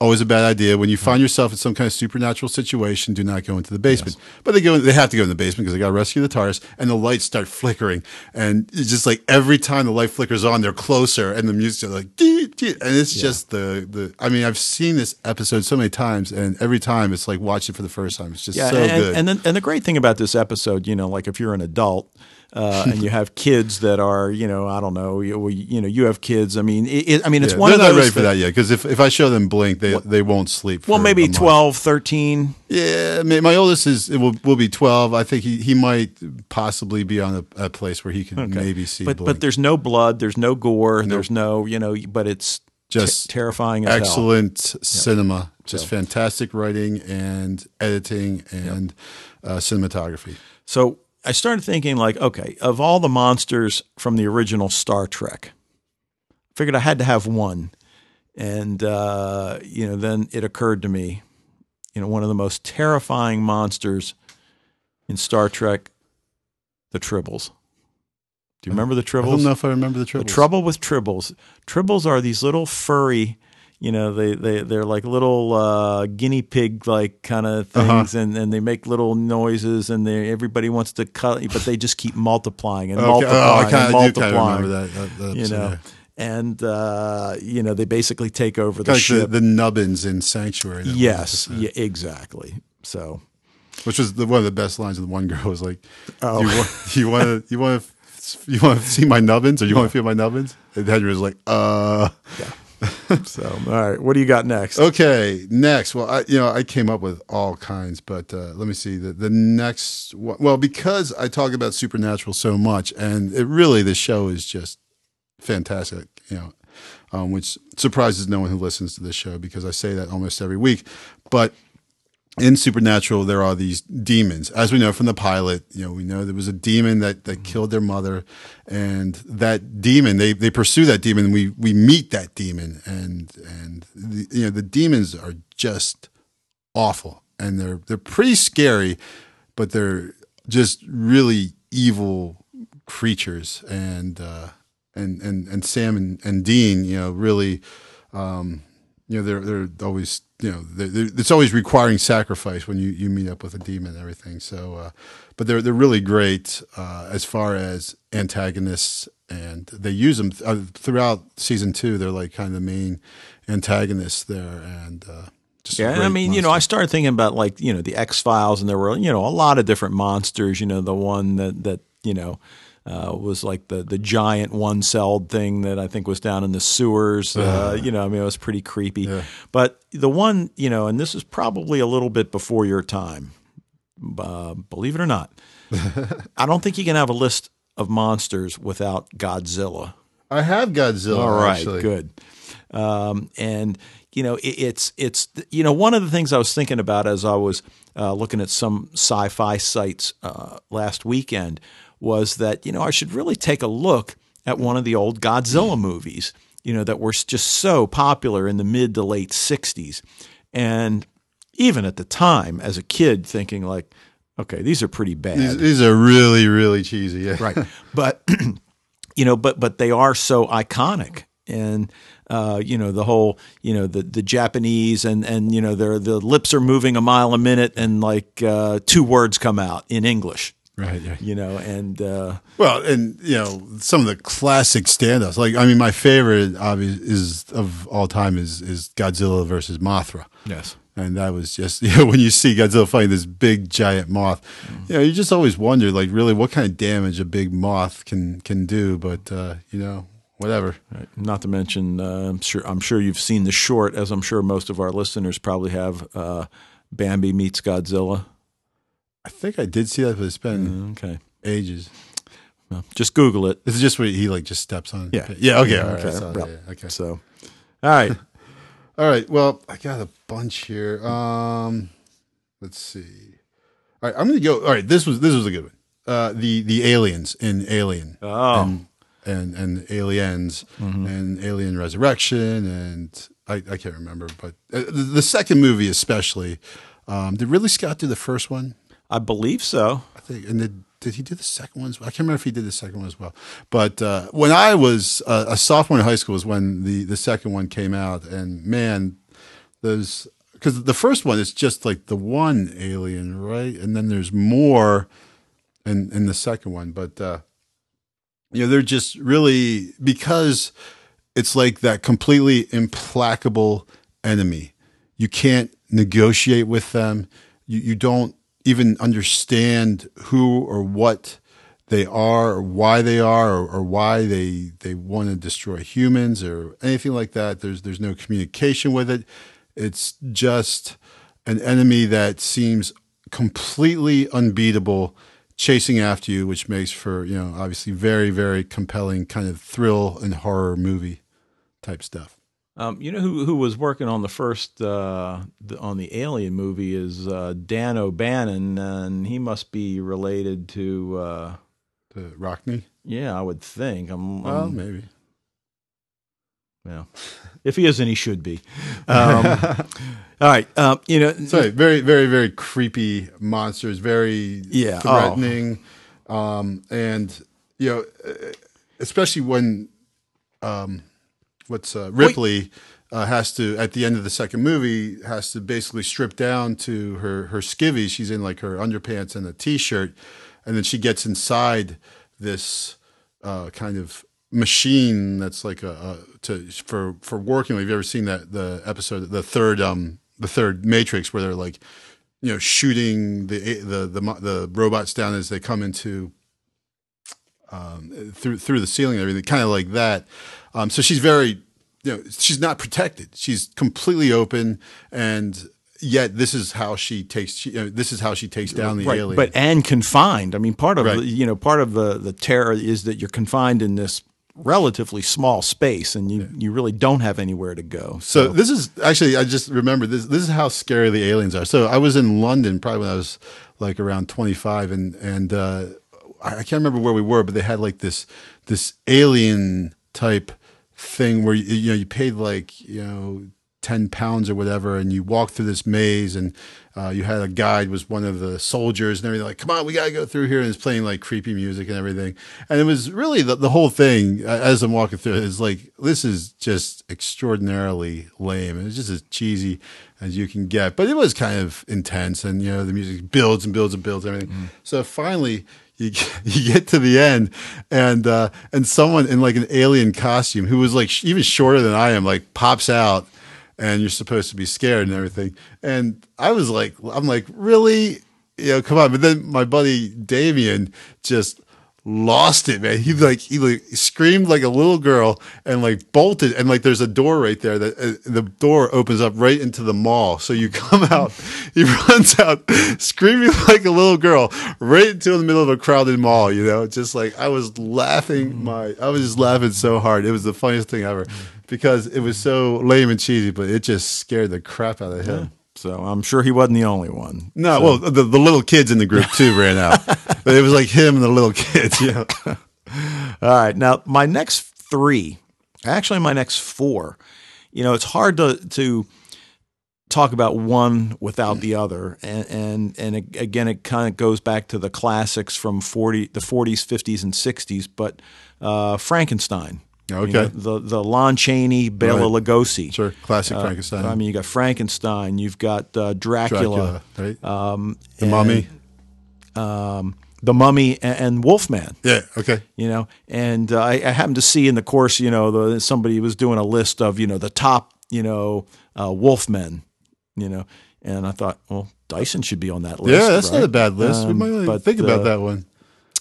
always a bad idea. When you mm-hmm. find yourself in some kind of supernatural situation, do not go into the basement. But they go. They have to go in the basement because they got to rescue the TARDIS, and the lights start flickering, and it's just like every time the light flickers on, they're closer, and the music's like, dee, dee, and it's just the the. I mean, I've seen this episode so many times, and every time it's like watching it for the first time. It's just Yeah, so and, good. and then and the great thing about this episode, you know, like if you're an adult uh, and you have kids that are, you know, I don't know, you, you know, you have kids. I mean, it, I mean, it's Yeah, one they're not ready for that yet because if, if I show them Blink, they they won't sleep. Well, maybe a month. 12, 13. Yeah, I mean, my oldest is it will will be twelve. I think he, he might possibly be on a, a place where he can maybe see. But Blink. but there's no blood, there's no gore, there's no, you know, but it's Just t- terrifying as hell. excellent cinema, just fantastic writing and editing and uh, cinematography. So I started thinking, like, okay, of all the monsters from the original Star Trek, figured I had to have one. And, uh, you know, then it occurred to me, you know, one of the most terrifying monsters in Star Trek, the Tribbles. Do you remember the Tribbles? I don't know if I remember the Tribbles. The trouble. trouble with tribbles, tribbles are these little furry, you know, they they they're like little uh, guinea pig like kind of Uh-huh. things, and, and they make little noises, and they everybody wants to cut, but they just keep multiplying and Okay. multiplying Oh, I and kind of do multiplying. remember that. that, that You know, yeah. and uh, you know they basically take over the Kinda like ship. the nubbins in Sanctuary. yes, episode. yeah, exactly. So which was the, one of the best lines of the one girl was like, Oh. "You want you want to you want to you want to see my nubbins or you want to feel my nubbins?" And Henry was like, "Uh." so all right, what do you got next? Okay, next. Well, I you know I came up with all kinds, but uh, let me see the the next. One, well, because I talk about supernatural so much, and it really the show is just fantastic. You know, um, which surprises no one who listens to this show because I say that almost every week. But in Supernatural, there are these demons. As we know from the pilot, you know, we know there was a demon that, that killed their mother, and that demon, they, they pursue that demon, and we, we meet that demon, and and the, you know the demons are just awful, and they're they're pretty scary, but they're just really evil creatures, and uh, and and and Sam and, and Dean, you know, really um, you know they're they're always you know they're, they're, it's always requiring sacrifice when you, you meet up with a demon and everything so uh, but they're they're really great uh, as far as antagonists and they use them th- uh, throughout season two they're like kind of the main antagonists there and uh, just Yeah, I mean, you know, I started thinking about like you know the X Files, and there were you know a lot of different monsters. You know, the one that that you know uh, was like the the giant one celled thing that I think was down in the sewers. Uh, you know, I mean, it was pretty creepy. But the one you know, and this is probably a little bit before your time, uh, believe it or not. I don't think you can have a list of monsters without Godzilla. I have Godzilla All right, actually. good. Um, and you know, it, it's it's you know one of the things I was thinking about as I was uh, looking at some sci-fi sites uh, last weekend was that you know I should really take a look at one of the old Godzilla movies. You know that were just so popular in the mid to late '60s, and even at the time as a kid, thinking like, okay, these are pretty bad. These, these are really really cheesy yeah right but you know but but they are so iconic and uh, you know the whole you know the the Japanese and and you know their the lips are moving a mile a minute and like uh, two words come out in English right yeah you know and uh, Well, and you know some of the classic standouts. Like I mean, my favorite obvious is of all time is is Godzilla versus Mothra. yes And that was just you know when you see Godzilla fighting this big giant moth, you know you just always wonder like really what kind of damage a big moth can can do. But uh, you know whatever. Right. Not to mention, uh, I'm sure I'm sure you've seen the short, as I'm sure most of our listeners probably have. Uh, Bambi meets Godzilla. I think I did see that, but it's been Okay, ages. well, just Google it. It's just where he like just steps on. Yeah. Yeah. Okay. Yeah, right, okay, saw yeah. okay. So, all right, All right. Well, I got a bunch here. Um, let's see. All right, I'm gonna go. All right, this was this was a good one. Uh, the the aliens in Alien. Oh. And and, and aliens and Alien Resurrection and I, I can't remember, but uh, the, the second movie especially. Um, did Ridley Scott do the first one? I believe so. I think, and did did he do the second one? Well? I can't remember if he did the second one as well. But uh, when I was uh, a sophomore in high school was when the the second one came out, and man, those because the first one is just like the one alien, right? And then there's more in in the second one, but uh, you know they're just really because it's like that completely implacable enemy. You can't negotiate with them. You you don't even understand who or what they are or why they are or, or why they they want to destroy humans or anything like that. There's there's no communication with it. It's just an enemy that seems completely unbeatable chasing after you, which makes for, you know, obviously very, very compelling kind of thrill and horror movie type stuff. Um, you know who who was working on the first uh, the, on the Alien movie is uh, Dan O'Bannon, and he must be related to. Uh, The Rockney? yeah, I would think. I'm, Well, I'm- maybe. well, if he isn't, he should be. Um, all right, um, you know, So very, very, very creepy monsters, very Yeah, oh. threatening. Um, and, you know, especially when um, what's uh, Ripley uh, has to, at the end of the second movie, has to basically strip down to her, her skivvies. She's in like her underpants and a t shirt. And then she gets inside this uh, kind of machine that's like a, a to for for working. Have you ever seen that the episode, the third um the third Matrix, where they're like, you know, shooting the the the the robots down as they come into um, through through the ceiling and everything, kind of like that. Um, so she's very, you know, she's not protected. She's completely open, and yet this is how she takes. She, you know, this is how she takes down the right, alien. but and confined. I mean, part of Right. the, you know part of the the terror is that you're confined in this relatively small space, and you you really don't have anywhere to go. So this is actually I just remember this this is how scary the aliens are. So I was in London probably when I was like around 25 and and uh I I can't remember where we were but they had like this this alien type thing where you, you know you paid like you know 10 pounds or whatever and you walk through this maze and uh, you had a guide was one of the soldiers and everything like come on we got to go through here and it's playing like creepy music and everything. And it was really the, the whole thing uh, as i'm walking through it is like this is just extraordinarily lame it's just as cheesy as you can get. But it was kind of intense and you know the music builds and builds and builds and everything. So finally you get, you get to the end. And uh, and someone in like an alien costume who was like even shorter than I am like pops out and you're supposed to be scared and everything. And I was like I'm like really? You know come on. But then my buddy Damien just lost it man. He like he like screamed like a little girl and like bolted and like there's a door right there that uh, the door opens up right into the mall. So you come out he runs out screaming like a little girl right into the middle of a crowded mall you know? Just like i was laughing my i was just laughing so hard. It was the funniest thing ever because it was so lame and cheesy but it just scared the crap out of him so I'm sure he wasn't the only one. no, well, the, the little kids in the group too ran out, but it was like him and the little kids. You know? All right. Now, my next three, actually, my next four, you know, it's hard to, to talk about one without the other. And, and, and again, it kind of goes back to the classics from 40, the 40s, 50s, and 60s, but uh, Frankenstein. You Okay. know, the, the Lon Chaney, Bela Right. Lugosi. Sure, classic Uh, Frankenstein. I mean, you got Frankenstein, you've got uh, Dracula, Dracula, right? um, the Mummy. um, the Mummy, and, and Wolfman Yeah. Okay. you know and uh, I, I happened to see in the course you know the, somebody was doing a list of you know the top you know uh, wolfmen you know and i thought well dyson should be on that list Yeah, that's not a bad list. we Um, might not but, think about uh, that one.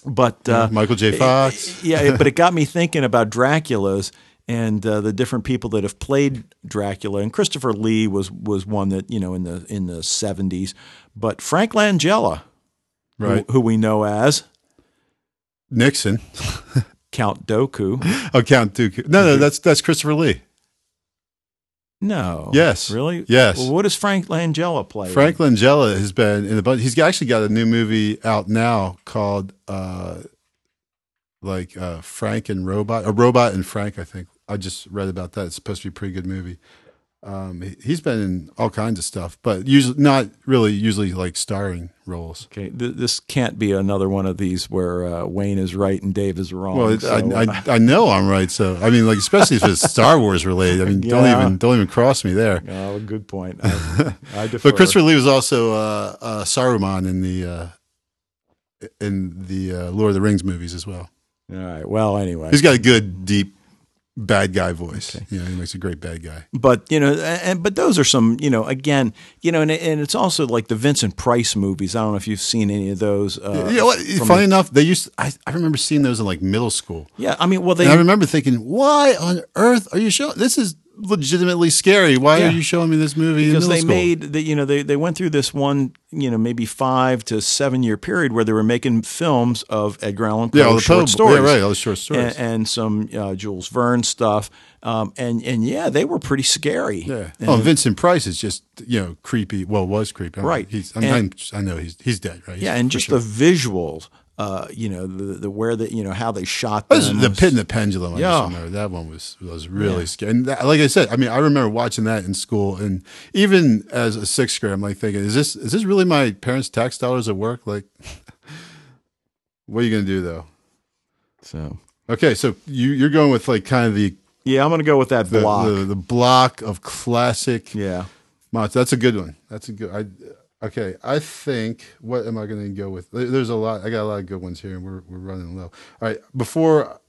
But uh, Michael J. Fox. yeah, but it got me thinking about Dracula's and uh, the different people that have played Dracula. And Christopher Lee was was one that you know in the in the seventies, but Frank Langella, Right. who, who we know as Nixon. Count Dooku. Oh, Count Dooku. No, no, that's that's Christopher Lee. No, Yes. really, Yes. Well, what does Frank Langella play? Frank Langella has been in a bunch. He's actually got a new movie out now called uh, like uh, Frank and Robot, a Robot and Frank. I think I just read about that. It's supposed to be a pretty good movie. Um, he, he's been in all kinds of stuff, but usually not really. Usually like starring roles. Okay, th- this can't be another one of these where uh, Wayne is right and Dave is wrong. Well, so, I, I I know I'm right. So I mean, like especially if it's Star Wars related. I mean, don't even don't even cross me there. oh, good point. I, I. But Christopher Lee was also uh, uh, Saruman in the uh, in the uh, Lord of the Rings movies as well. All right. Well, anyway, He's got a good, deep bad guy voice. You know, he makes a great bad guy. but you know, and but those are some, you know, again, you know, and, and it's also like the Vincent Price movies. I don't know if you've seen any of those. Uh, know Funny the- enough, they used. I, I remember seeing those in like middle school, yeah, I mean, well, they and I remember thinking, "Why on earth are you showing this? Is legitimately scary. Why Yeah. are you showing me this movie because they school?" made the, you know they, they went through this one you know maybe five to seven year period where they were making films of Edgar Allan Poe yeah, all the short Poe- stories, Yeah, right. All the short stories. and, and some uh, Jules Verne stuff, um, and and yeah, they were pretty scary. yeah. Oh, Vincent Price is just you know creepy. Well, was creepy. I mean, Right. He's. I, And- I know he's he's dead. Right. Yeah, and just sure. the visuals, uh, you know, the, the where the you know how they shot them. The Pit and the Pendulum. I Yeah. just remember that one was was really scary. And that, like I said, I mean, I remember watching that in school, and even as a sixth grader, I'm like thinking, is this is this really my parents' tax dollars at work? Like, what are you gonna do though? So Okay, so you you're going with like kind of the yeah, I'm gonna go with that the block. the, the block of classic yeah, monsters. That's a good one. That's a good. I okay. I think what am I going to go with? There's a lot. I got a lot of good ones here, and we're we're running low. All right, before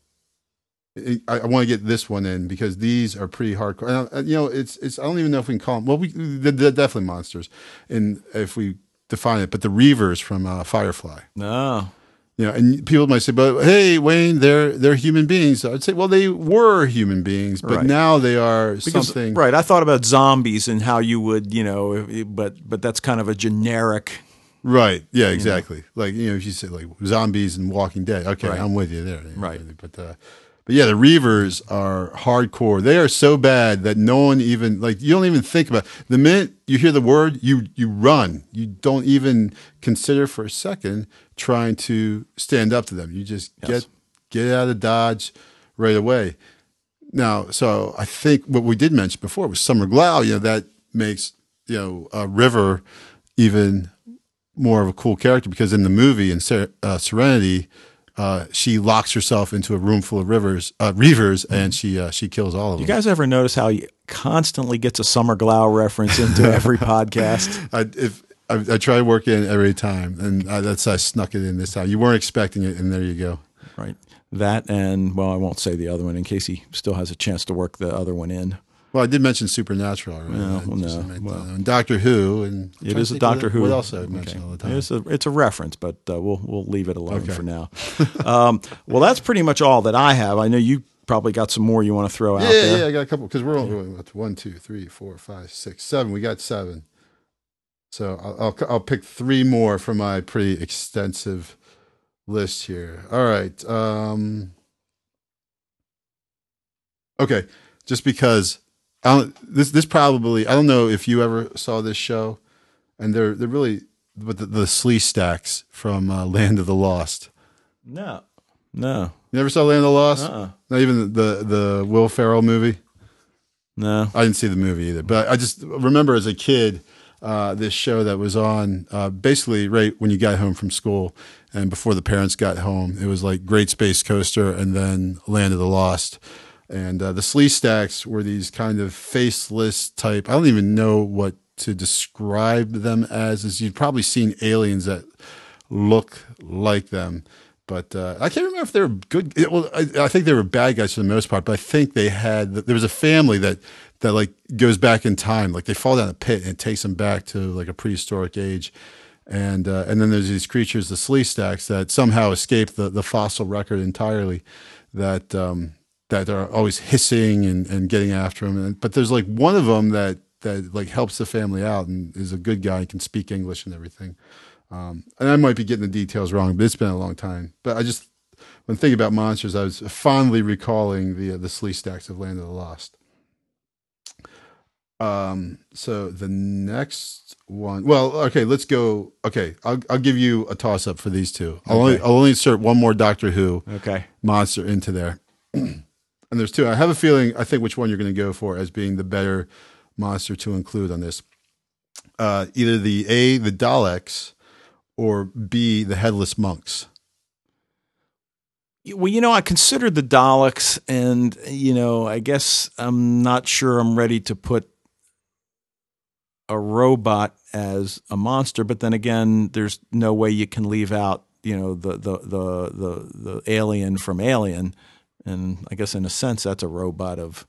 I, I want to get this one in because these are pretty hardcore. And, uh, you know, it's it's. I don't even know if we can call them. Well, we they're, they're definitely monsters, and if we define it, but the Reavers from uh, Firefly. no, You know, and people might say, "But hey, Wayne, they're they're human beings." I'd say, "Well, they were human beings, but Right. now they are because something." right. I thought about zombies and how you would you know, but but that's kind of a generic. Right. Yeah. Exactly. Like you know, if you say like zombies and Walking Dead, okay, Right. I'm with you there. Right. But uh, but yeah, the Reavers are hardcore. They are so bad that no one even like you don't even think about the minute you hear the word, you you run. You don't even consider for a second trying to stand up to them. You just Yes. get get out of dodge right away. Now, so I think what we did mention before was Summer Glau. You know that makes you know uh, River even more of a cool character because in the movie in Ser- uh, Serenity, uh, she locks herself into a room full of rivers, uh, reavers, and she uh, she kills all of them. You guys ever notice how he constantly gets a Summer Glau reference into every podcast? I, if I, I try to work in every time, and I, that's I snuck it in this time. You weren't expecting it, and there you go. Right. That and well, I won't say the other one in case he still has a chance to work the other one in. Well, I did mention Supernatural already. No, well, no. Well. uh, and Doctor Who, and It is a Doctor Who. What else I mention Okay. all the time? It's a it's a reference, but uh, we'll we'll leave it alone Okay. for now. um, well, that's pretty much all that I have. I know you probably got some more you want to throw out Yeah, there. yeah, I got a couple because we're only that's one, two, three, four, five, six, seven. We got seven. So I'll, I'll I'll pick three more from my pretty extensive list here. All right. Um, okay, just because I don't this this probably I don't know if you ever saw this show, and they're they're really but the, the Sleestaks from uh, Land of the Lost. No, no, You never saw Land of the Lost? uh-uh. Not even the the Will Ferrell movie. no. I didn't see the movie either, but I just remember as a kid uh, this show that was on uh, basically right when you got home from school and before the parents got home. It was like Great Space Coaster and then Land of the Lost. And uh, the Sleestaks were these kind of faceless type. I don't even know what to describe them as. As you've probably seen aliens that look like them. But uh, I can't remember if they were good. well, I, I think they were bad guys for the most part. But I think they had there was a family that that like goes back in time. Like they fall down a pit and it takes them back to like a prehistoric age. and uh, and then there's these creatures, the Sleestaks, that somehow escape the, the fossil record entirely, that um, that are always hissing and, and getting after him. And, but there's like one of them that that like helps the family out and is a good guy, and can speak English and everything. Um, and I might be getting the details wrong, but it's been a long time. But I just when thinking about monsters, I was fondly recalling the uh, the Sleestaks of Land of the Lost. Um, so the next one, well, okay, let's go. Okay, I'll, I'll give you a toss up for these two. I'll, only, I'll only insert one more Doctor Who Okay. monster into there. and there's two. I have a feeling, I think which one you're going to go for as being the better monster to include on this. Uh, either the A, the Daleks, or B, the Headless Monks. Well, you know, I considered the Daleks, and you know, I guess I'm not sure I'm ready to put a robot as a monster. But then again, there's no way you can leave out, you know, the the the the, the alien from Alien, and I guess in a sense that's a robot of.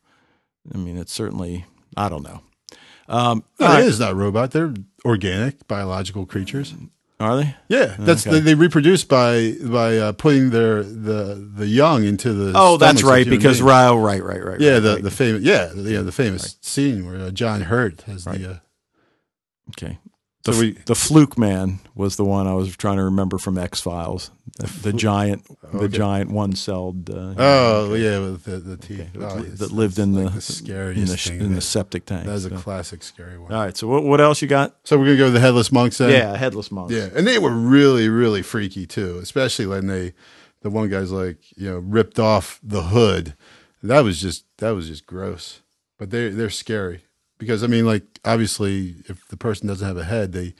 I mean, it's certainly I don't know. Um, No, it right. is not robot. They're organic, biological creatures. Are they? Yeah, that's Okay. they, they reproduce by by uh, putting their the the young into the. Oh, that's right. Because beings. right, right, right, right. yeah, right, the right. the famous yeah the, you the famous scene where uh, John Hurt has the. Uh, Okay. The, So we- the fluke man was the one I was trying to remember from X Files. The, the giant, the giant one-celled. Uh, oh yeah, with the the teeth okay, Oh, that lived in the, like the in the thing. in the That- septic tank. That is a classic scary one. All right. So what, what else you got? So we're gonna go with the headless monks then. yeah, headless monks. yeah, and they were really really freaky too, especially when they, the one guy's like you know ripped off the hood. That was just that was just gross. But they they're scary because I mean like obviously if the person doesn't have a head they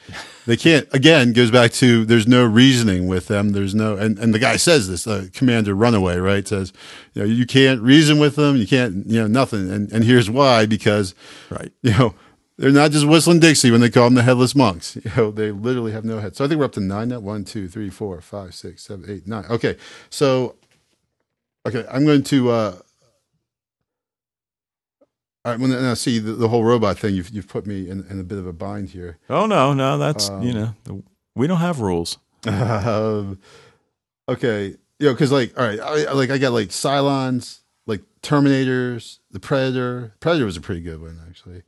they can't again goes back to there's no reasoning with them there's no and, and the guy says this uh, commander runaway right says you know you can't reason with them you can't you know nothing and and here's why because Right. you know, they're not just whistling Dixie when they call them the headless monks. You know, they literally have no head. So I think we're up to nine now. One, two, three, four, five, six, seven, eight, nine. Okay. So, okay, I'm going to, uh, all right, well, now see the, the whole robot thing. You've, you've put me in, in a bit of a bind here. Oh no, no, that's Um, you know, the, we don't have rules. um, okay, you know, because like, all right, I, like I got like Cylons, like Terminators, the Predator. Predator was a pretty good one actually.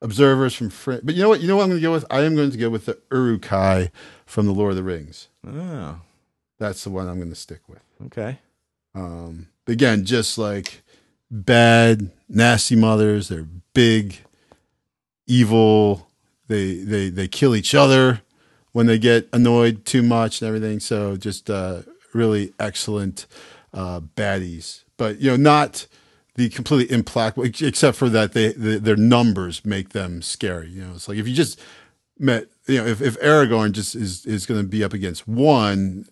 Observers from, Fr- but you know what? You know what I'm going to go with? I am going to go with the Uruk-hai from the Lord of the Rings. Oh, That's the one I'm going to stick with. okay. Um, again, just like bad, nasty mothers. They're big, evil. They they they kill each other when they get annoyed too much and everything. So just uh, really excellent uh, baddies, but you know not the completely implacable, except for that they, the, their numbers make them scary. You know, it's like if you just met, you know, if, if Aragorn just is is going to be up against one,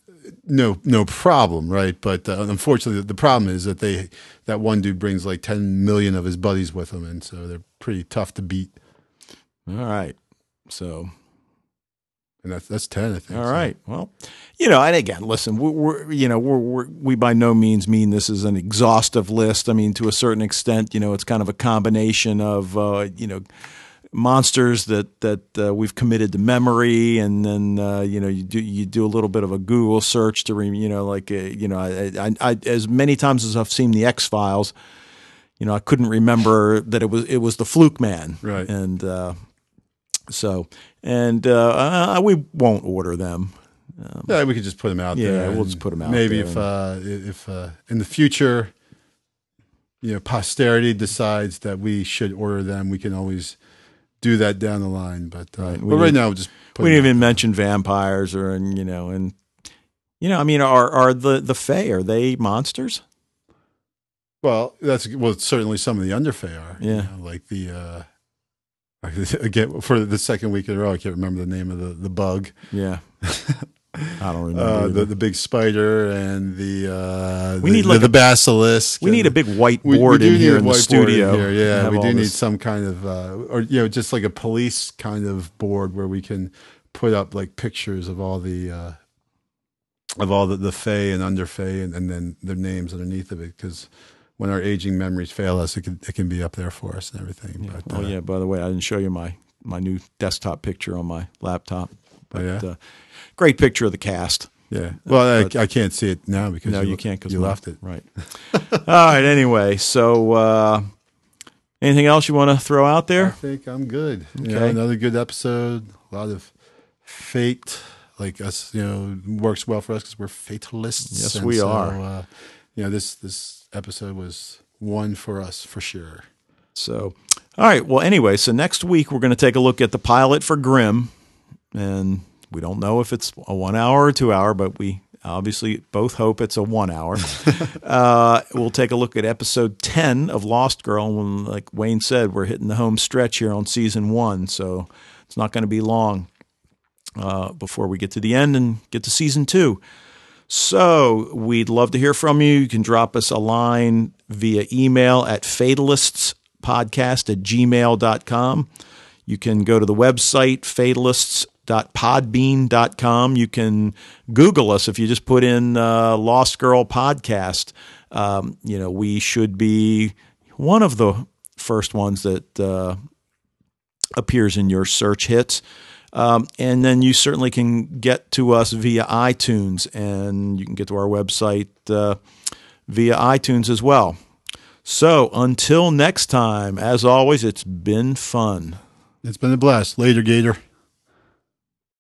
no no problem, right? But uh, unfortunately, the problem is that they that one dude brings like ten million of his buddies with him, and so they're pretty tough to beat. All right. So And that's that's ten, I think. All so. right. Well, you know, and again, listen, we're, we're you know, we're, we're we by no means mean this is an exhaustive list. I mean, to a certain extent, you know, it's kind of a combination of uh, you know monsters that that uh, we've committed to memory, and then uh, you know you do you do a little bit of a Google search to re, you know like uh, you know I, I, I as many times as I've seen the X Files. You know, I couldn't remember that it was it was the Fluke Man, Right. And uh, so, and uh, we won't order them. Yeah, we could just put them out Yeah, there. we'll and just put 'em out Maybe there if uh, if uh, in the future, you know, posterity decides that we should order them, we can always do that down the line. But uh, Right, but right now, we'll just we didn't even mention vampires or and you know and you know I mean are are the the Fae are they monsters? Well, that's well, certainly some of the underfae are. you Yeah. know, like the. Uh, Again, for the second week in a row, I can't remember the name of the, the bug. Yeah, I don't remember. Uh, the, the big spider and the uh, We the, need like the a- basilisk. we need a big white We- we board in here in the whiteboard in studio. here, Yeah, we do need this. some kind of, uh, or you know, just like a police kind of board where we can put up like pictures of all the uh, of all the the Fae and under Fae, and, and then their names underneath of it. Because when our aging memories fail us, it can it can be up there for us and everything. Yeah. But, Oh uh, yeah. By the way, I didn't show you my my new desktop picture on my laptop. But yeah. uh, great picture of the cast. Yeah. Well, I, I can't see it now because No, you, you can't because you left it. Right. All right. Anyway, so uh, anything else you want to throw out there? I think I'm good. You know, another good episode. A lot of fate, like us, you know, works well for us because we're fatalists. Yes, And we so, are. Uh, you know, this this episode was one for us for sure. So, all right. Well, anyway, so next week we're going to take a look at the pilot for Grimm, and we don't know if it's a one hour or two hour, but we obviously both hope it's a one hour. uh, we'll take a look at episode ten of Lost Girl, and like Wayne said, we're hitting the home stretch here on season one, so it's not going to be long uh, before we get to the end and get to season two. So we'd love to hear from you. You can drop us a line via email at fatalistspodcast at gmail.com. You can go to the website fatalists.podbean.com. You can Google us if you just put in uh, Lost Girl Podcast. Um, you know, we should be one of the first ones that uh, appears in your search hits. Um, and then you certainly can get to us via iTunes, and you can get to our website uh, via iTunes as well. So until next time, as always, it's been fun. It's been a blast. Later, Gator.